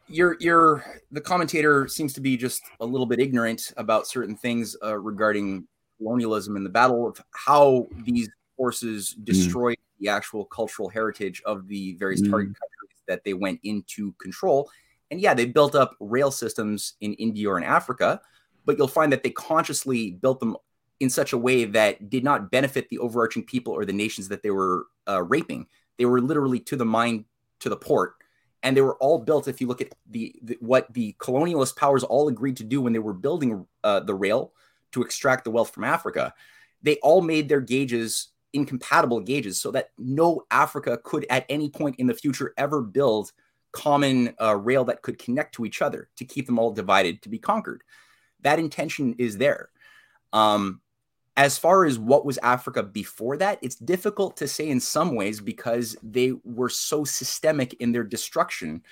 you're, you're, the commentator seems to be just a little bit ignorant about certain things uh, regarding colonialism and the battle of how these forces hmm. destroyed mm. the actual cultural heritage of the various hmm. target countries that they went into control and yeah, they built up rail systems in India or in Africa, but you'll find that they consciously built them in such a way that did not benefit the overarching people or the nations that they were uh, raping. They were literally to the mine, to the port, and they were all built. If you look at the, the what the colonialist powers all agreed to do when they were building uh, the rail to extract the wealth from Africa, they all made their gauges incompatible gauges so that no Africa could at any point in the future ever build common uh, rail that could connect to each other to keep them all divided to be conquered. That intention is there. Um, as far as what was Africa before that, it's difficult to say in some ways because they were so systemic in their destruction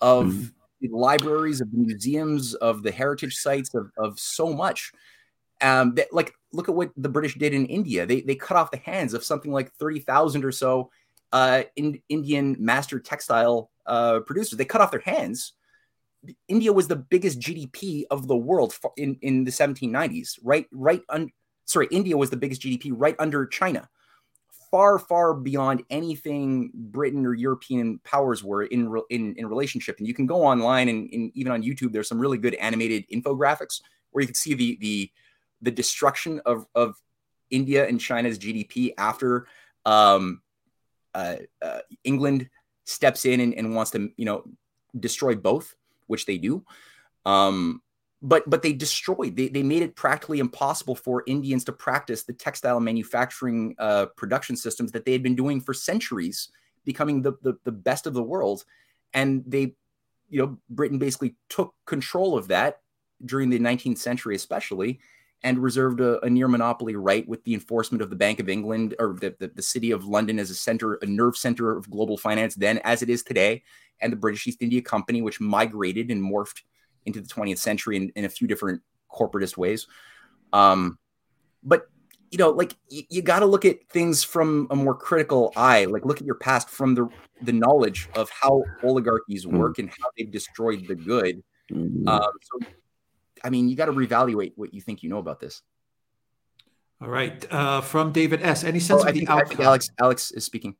of mm-hmm. the libraries, of the museums, of the heritage sites, of, of so much. Um, that, like, look at what the British did in India. They, they cut off the hands of something like 30,000 or so uh, in, Indian master textile uh, producers. They cut off their hands. India was the biggest GDP of the world in, in the 1790s, right? Right. Un- sorry, India was the biggest GDP right under China, far, far beyond anything Britain or European powers were in in, in relationship. And you can go online and, and even on YouTube, there's some really good animated infographics where you can see the the the destruction of of India and China's GDP after um, uh, uh, England steps in and, and, wants to, you know, destroy both, which they do. Um, but but they destroyed. They, they made it practically impossible for Indians to practice the textile manufacturing uh, production systems that they had been doing for centuries, becoming the, the the best of the world. And they you know, Britain basically took control of that during the 19th century, especially, and reserved a, a, near monopoly right with the enforcement of the Bank of England or the, the, the, city of London as a center, a nerve center of global finance, then as it is today, and the British East India Company, which migrated and morphed into the 20th century in, in a few different corporatist ways. Um, but you know, like you, you got to look at things from a more critical eye. Like look at your past from the the knowledge of how oligarchies hmm. work mm. and how they've destroyed the good. Mm. Um, so I mean, you got to reevaluate what you think you know about this. All right. Uh, from David S. Any sense oh, of I the think, outcome? Alex Alex is speaking.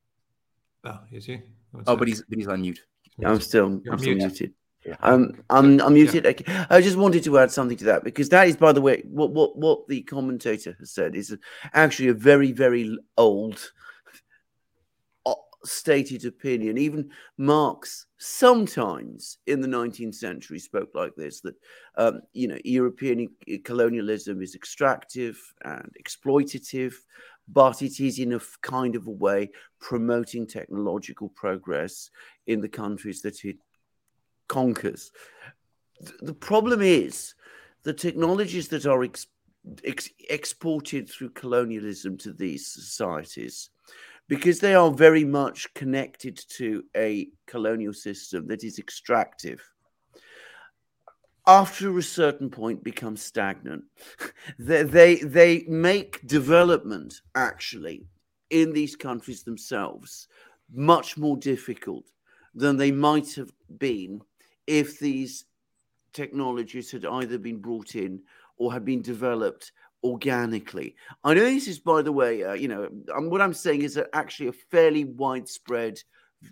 Oh, is he? oh, but he's but he's on mute. I'm still You're I'm still muted. Yeah. Um, I'm I'm muted. Yeah. I just wanted to add something to that because that is, by the way, what what what the commentator has said is actually a very very old stated opinion. Even Marx, sometimes in the 19th century, spoke like this that, um, you know, European colonialism is extractive and exploitative, but it is in a kind of a way promoting technological progress in the countries that it conquers. The problem is the technologies that are ex- ex- exported through colonialism to these societies because they are very much connected to a colonial system that is extractive after a certain point become stagnant [LAUGHS] they, they they make development actually in these countries themselves much more difficult than they might have been if these technologies had either been brought in or had been developed organically. I know this is, by the way, uh, you know, um, what I'm saying is that actually a fairly widespread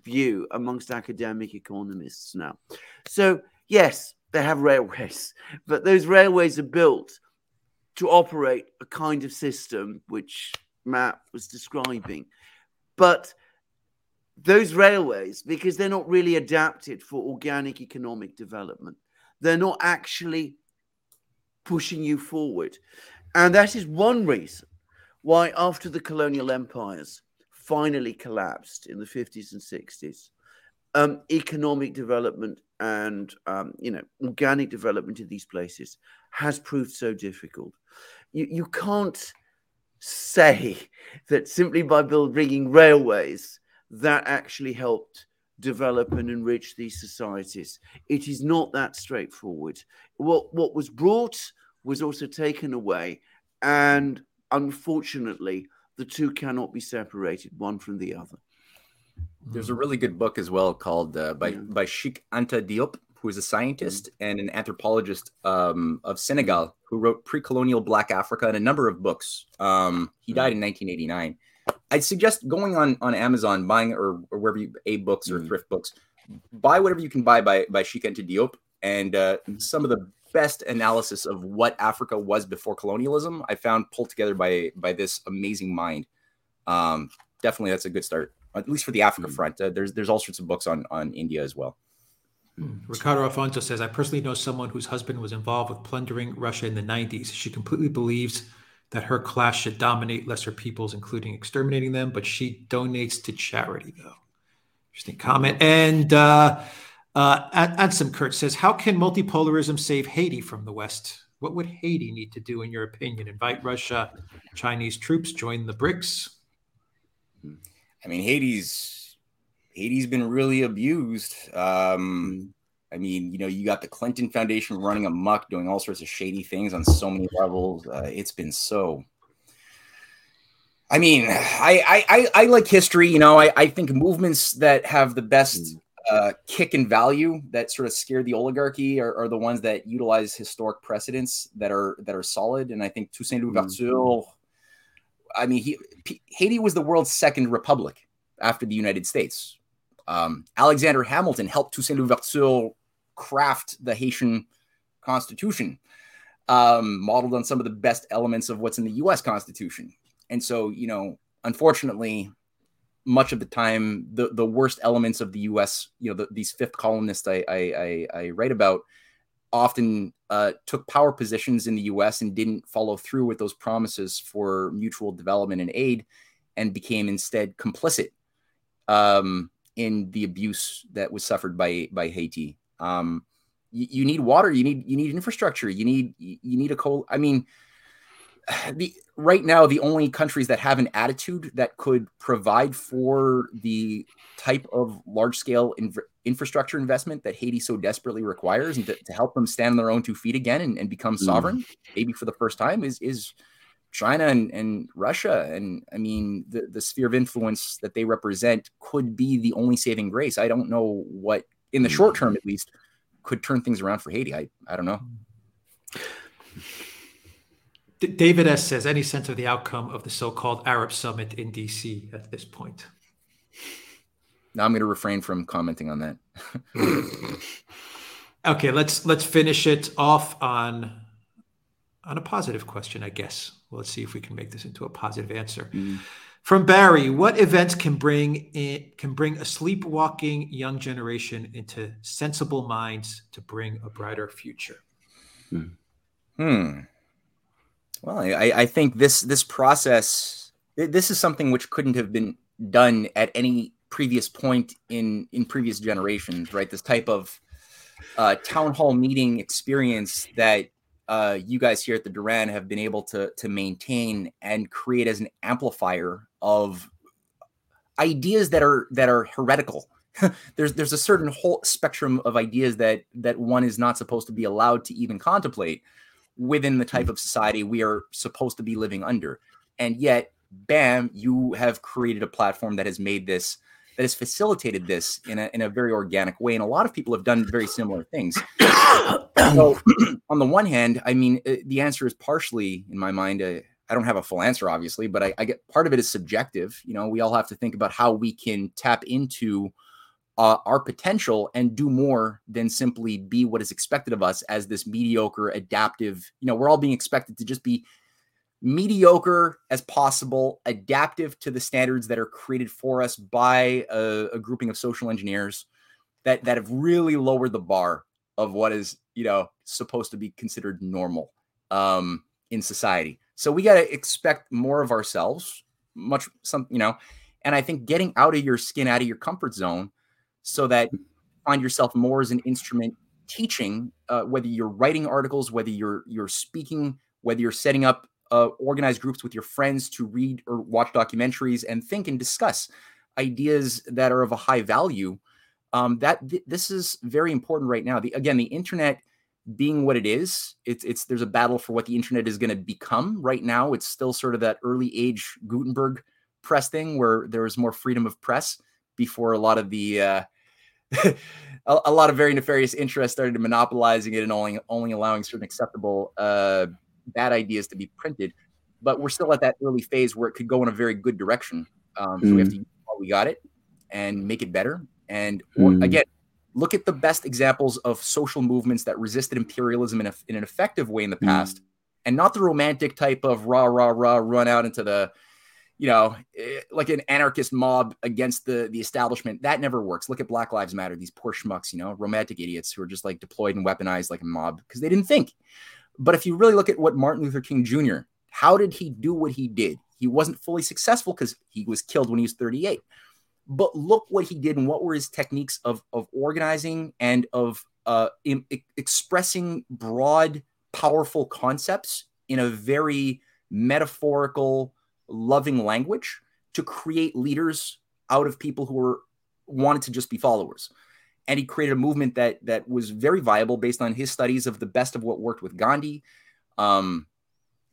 view amongst academic economists now. So, yes, they have railways, [LAUGHS] but those railways are built to operate a kind of system which Matt was describing. But those railways, because they're not really adapted for organic economic development, they're not actually pushing you forward. And that is one reason why, after the colonial empires finally collapsed in the 50s and 60s, um, economic development and um, you know organic development in these places has proved so difficult. You, you can't say [LAUGHS] that simply by building railways that actually helped develop and enrich these societies. It is not that straightforward. What what was brought was also taken away. And unfortunately, the two cannot be separated one from the other. There's a really good book as well called uh, by, yeah. by Cheikh Anta Diop, who is a scientist mm-hmm. and an anthropologist um, of Senegal, who wrote Pre Colonial Black Africa and a number of books. Um, he died in 1989. I'd suggest going on, on Amazon, buying or, or wherever you a books or mm-hmm. thrift books, buy whatever you can buy by, by Cheikh Anta Diop. And uh, mm-hmm. some of the best analysis of what Africa was before colonialism I found pulled together by by this amazing mind. Um, definitely, that's a good start, at least for the Africa mm-hmm. front. Uh, there's there's all sorts of books on on India as well. Hmm. Ricardo Alfonso says, I personally know someone whose husband was involved with plundering Russia in the 90s. She completely believes that her class should dominate lesser peoples, including exterminating them, but she donates to charity, though. Interesting comment. And uh, uh, Ansem Kurt says, How can multipolarism save Haiti from the West? What would Haiti need to do, in your opinion? Invite Russia, Chinese troops, join the BRICS? I mean, Haiti's Haiti's been really abused. Um, I mean, you know, you got the Clinton Foundation running amok, doing all sorts of shady things on so many levels. Uh, it's been so. I mean, I, I I like history. You know, I, I think movements that have the best uh, kick and value that sort of scare the oligarchy are, are, the ones that utilize historic precedents that are that are solid. And I think Toussaint Louverture, mm-hmm. I mean, he, P- Haiti was the world's second republic after the United States. Um, Alexander Hamilton helped Toussaint Louverture craft the Haitian Constitution, um, modeled on some of the best elements of what's in the U.S. Constitution. And so, you know, unfortunately, much of the time the the worst elements of the U.S. You know, the, these fifth columnists I, I, I, I write about often uh, took power positions in the U.S. and didn't follow through with those promises for mutual development and aid, and became instead complicit um, in the abuse that was suffered by by Haiti. Um, you, you need water, you need you need infrastructure, you need you need a coal. I mean, [SIGHS] the right now the only countries that have an attitude that could provide for the type of large scale inv- infrastructure investment that Haiti so desperately requires and to, to, help them stand on their own two feet again and, and become mm. sovereign, mm. maybe for the first time, is is China and, and Russia. And I mean, the, the sphere of influence that they represent could be the only saving grace. I don't know what, in the mm. short term at least, could turn things around for Haiti. I, I don't know. David S says, any sense of the outcome of the so-called Arab summit in DC at this point? Now I'm going to refrain from commenting on that. [LAUGHS] okay, let's let's finish it off on on a positive question, I guess. Well, let's see if we can make this into a positive answer. Mm. From Barry, what events can bring in, can bring a sleepwalking young generation into sensible minds to bring a brighter future? Mm. Hmm. Well, I, I think this this process this is something which couldn't have been done at any previous point in in previous generations, right? This type of uh, town hall meeting experience that uh, you guys here at the Duran have been able to to maintain and create as an amplifier of ideas that are that are heretical. [LAUGHS] there's there's a certain whole spectrum of ideas that that one is not supposed to be allowed to even contemplate within the type mm. of society we are supposed to be living under. And yet, bam, you have created a platform that has made this, that has facilitated this in a, in a very organic way. And a lot of people have done very similar things. [COUGHS] so, on the one hand, I mean, uh, the answer is partially, in my mind, uh, I don't have a full answer, obviously, but I, I get part of it is subjective. You know, we all have to think about how we can tap into uh, our potential and do more than simply be what is expected of us as this mediocre, adaptive. You know, we're all being expected to just be mediocre as possible, adaptive to the standards that are created for us by a, a grouping of social engineers that that have really lowered the bar of what is you know supposed to be considered normal um, in society. So we got to expect more of ourselves, much some you know, and I think getting out of your skin, out of your comfort zone so that you find yourself more as an instrument teaching uh, whether you're writing articles whether you're you're speaking whether you're setting up uh, organized groups with your friends to read or watch documentaries and think and discuss ideas that are of a high value. Um, that th- this is very important right now. The, again the internet being what it is it's it's there's a battle for what the internet is going to become. Right now it's still sort of that early age gutenberg press thing where there was more freedom of press before a lot of the uh, [LAUGHS] a, a, lot of very nefarious interests started monopolizing it and only only allowing certain acceptable uh, bad ideas to be printed. But we're still at that early phase where it could go in a very good direction. Um, so mm. we have to mm. use we got it and make it better. And mm. again, look at the best examples of social movements that resisted imperialism in, a, in an effective way in the mm. past, mm. and not the romantic type of rah rah rah run out into the you know, eh, like an anarchist mob against the the establishment. That never works. Look at Black Lives Matter. These poor schmucks, you know, romantic idiots who are just like deployed and weaponized like a mob because they didn't think. But if you really look at what Martin Luther King Jr. How did he do what he did? He wasn't fully successful because he was killed when he was 38. But look what he did and what were his techniques of of organizing and of uh, in, expressing broad, powerful concepts in a very metaphorical loving language to create leaders out of people who were wanted to just be followers. And he created a movement that that was very viable based on his studies of the best of what worked with Gandhi. Um,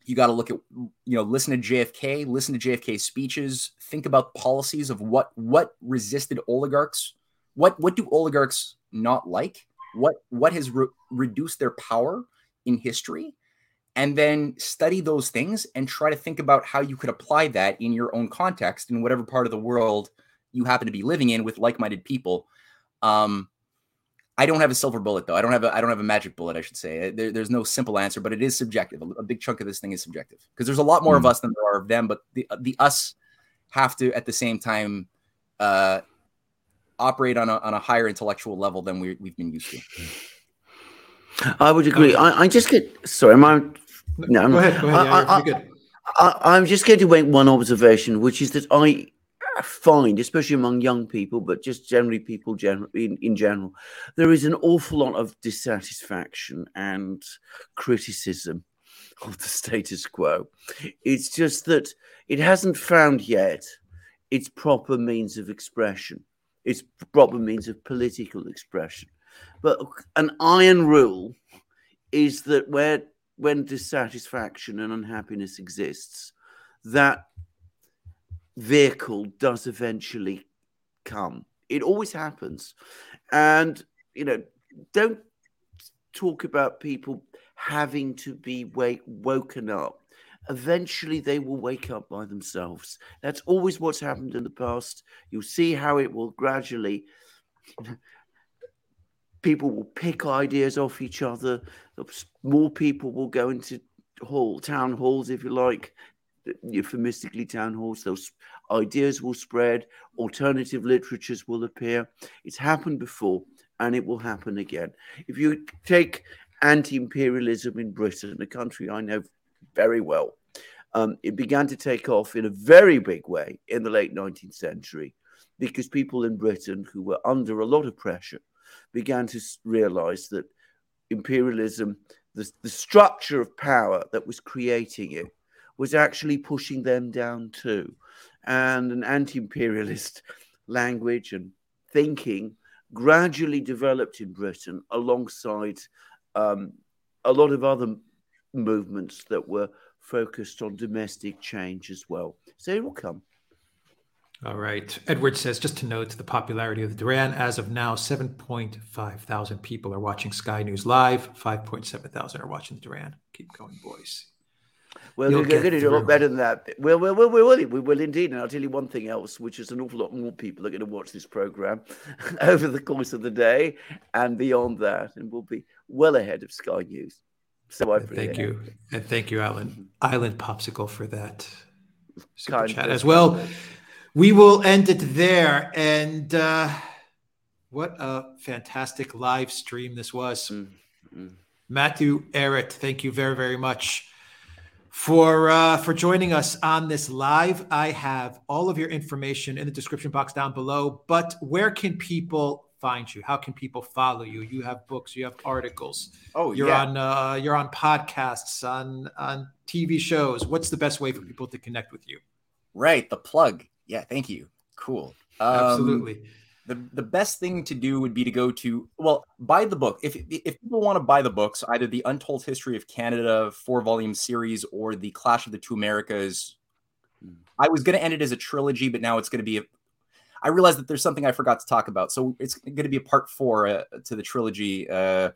you got to look at you know listen to JFK, listen to JFK's speeches, think about policies of what what resisted oligarchs. What what do oligarchs not like? What what has re- reduced their power in history? and then study those things and try to think about how you could apply that in your own context in whatever part of the world you happen to be living in with like-minded people um, i don't have a silver bullet though i don't have a i don't have a magic bullet i should say there, there's no simple answer but it is subjective a, a big chunk of this thing is subjective because there's a lot more mm. of hmm. us than there are of them but the the us have to at the same time uh, operate on a, on a higher intellectual level than we, we've been used to I would agree. I, I, just get sorry. Am I no, go ahead. Go ahead. Yeah, I, I, good. I, am just going to make one observation, which is that I find, especially among young people, but just generally people general, in, in general, there is an awful lot of dissatisfaction and criticism [LAUGHS] of the status quo. It's just that it hasn't found yet its proper means of expression, its proper means of political expression. But an iron rule is that where when dissatisfaction and unhappiness exists, that vehicle does eventually come. It always happens. And, you know, don't talk about people having to be wake, woken up. Eventually, they will wake up by themselves. That's always what's happened in the past. You'll see how it will gradually. [LAUGHS] People will pick ideas off each other. More people will go into hall, town halls, if you like, euphemistically town halls. Those ideas will spread. Alternative literatures will appear. It's happened before, and it will happen again. If you take anti-imperialism in Britain, a country I know very well. Um, it began to take off in a very big way in the late 19th century because people in Britain who were under a lot of pressure began to realize that imperialism, the, the structure of power that was creating it, was actually pushing them down too. And an anti imperialist [LAUGHS] language and thinking gradually developed in Britain alongside um, a lot of other movements that were focused on domestic change as well. So it will come. All right. Edward says just to note the popularity of the Duran. As of now, 7.5 thousand people are watching Sky News Live, 5.7 thousand are watching the Duran. Keep going, boys. Well, You'll they're going to do a lot better than that. Well, well, well, we will. We will indeed. And I'll tell you one thing else, which is an awful lot more people are going to watch this program [LAUGHS] over the course of the day and beyond that, and we'll be well ahead of Sky News. So I thank you, and thank you, Alan Island Popsicle, for that super kind chat as well. We will end it there, and uh, what a fantastic live stream this was. Mm-hmm. Matthew Ehret, thank you very, very much for uh, for joining us on this live. I have all of your information in the description box down below. But where can people find you? How can people follow you? You have books, you have articles. Oh, you're yeah. on uh, you're on podcasts, on on TV shows. What's the best way for people to connect with you? Right, the plug. Yeah, thank you. Cool. Um, Absolutely the the best thing to do would be to go to well buy the book. If if people want to buy the books either the untold history of canada four volume series or the clash of the two americas hmm. i was going to end it as a trilogy but now it's going to be a i realized that there's something i forgot to talk about. So it's going to be a part four uh, to the trilogy uh,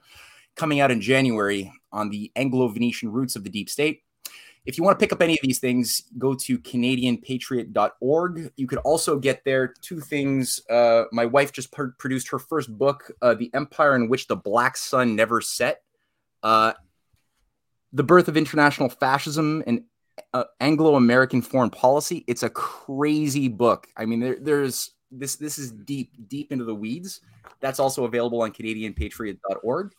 coming out in january on the anglo-venetian roots of the deep state if you want to pick up any of these things, go to CanadianPatriot.org. You could also get there two things. Uh, my wife just pr- produced her first book, uh, The Empire in Which the Black Sun Never Set. Uh, the Birth of International Fascism and uh, Anglo American Foreign Policy. It's a crazy book. I mean, there, there's this, this is deep, deep into the weeds. That's also available on CanadianPatriot.org.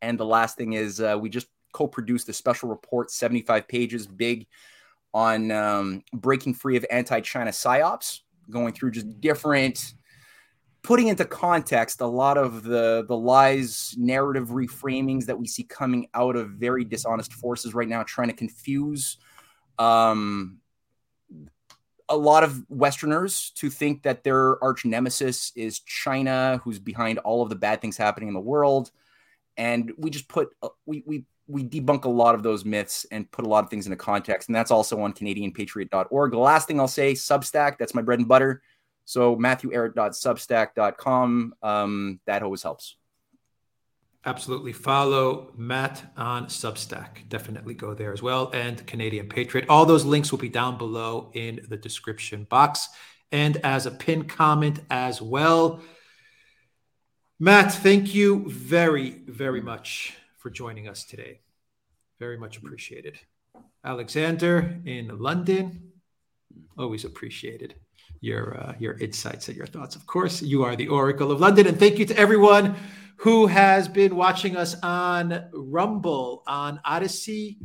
And the last thing is, uh, we just co-produced a special report, 75 pages, big, on um, breaking free of anti-China psyops, going through just different, putting into context a lot of the the lies, narrative reframings that we see coming out of very dishonest forces right now, trying to confuse. Um, a lot of Westerners to think that their arch nemesis is China, who's behind all of the bad things happening in the world. And we just put uh, we we we debunk a lot of those myths and put a lot of things into context. And that's also on CanadianPatriot.org. The last thing I'll say, Substack, that's my bread and butter. So MatthewEhret.substack.com. Um, that always helps. Absolutely. Follow Matt on Substack. Definitely go there as well. And Canadian Patriot. All those links will be down below in the description box and as a pinned comment as well. Matt, thank you very, very much for joining us today. Very much appreciated. Alexander in London, always appreciated your uh, your insights and your thoughts. Of course, you are the Oracle of London, and thank you to everyone who has been watching us on Rumble, on Odysee,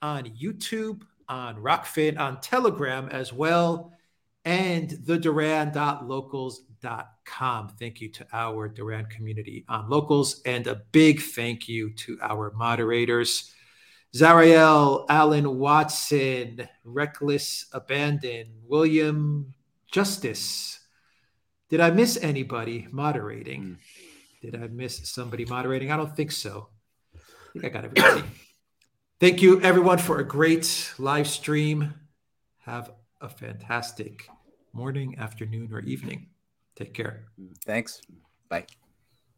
on YouTube, on Rokfin, on Telegram as well. and the Duran.locals.com. Thank you to our Duran community on locals, and a big thank you to our moderators. Zariel, Alan Watson, Reckless Abandon, William Justice. Did I miss anybody moderating? Mm. Did I miss somebody moderating? I don't think so. I think I got everybody. [COUGHS] Thank you, everyone, for a great live stream. Have a fantastic morning, afternoon, or evening. Take care. Thanks. Bye.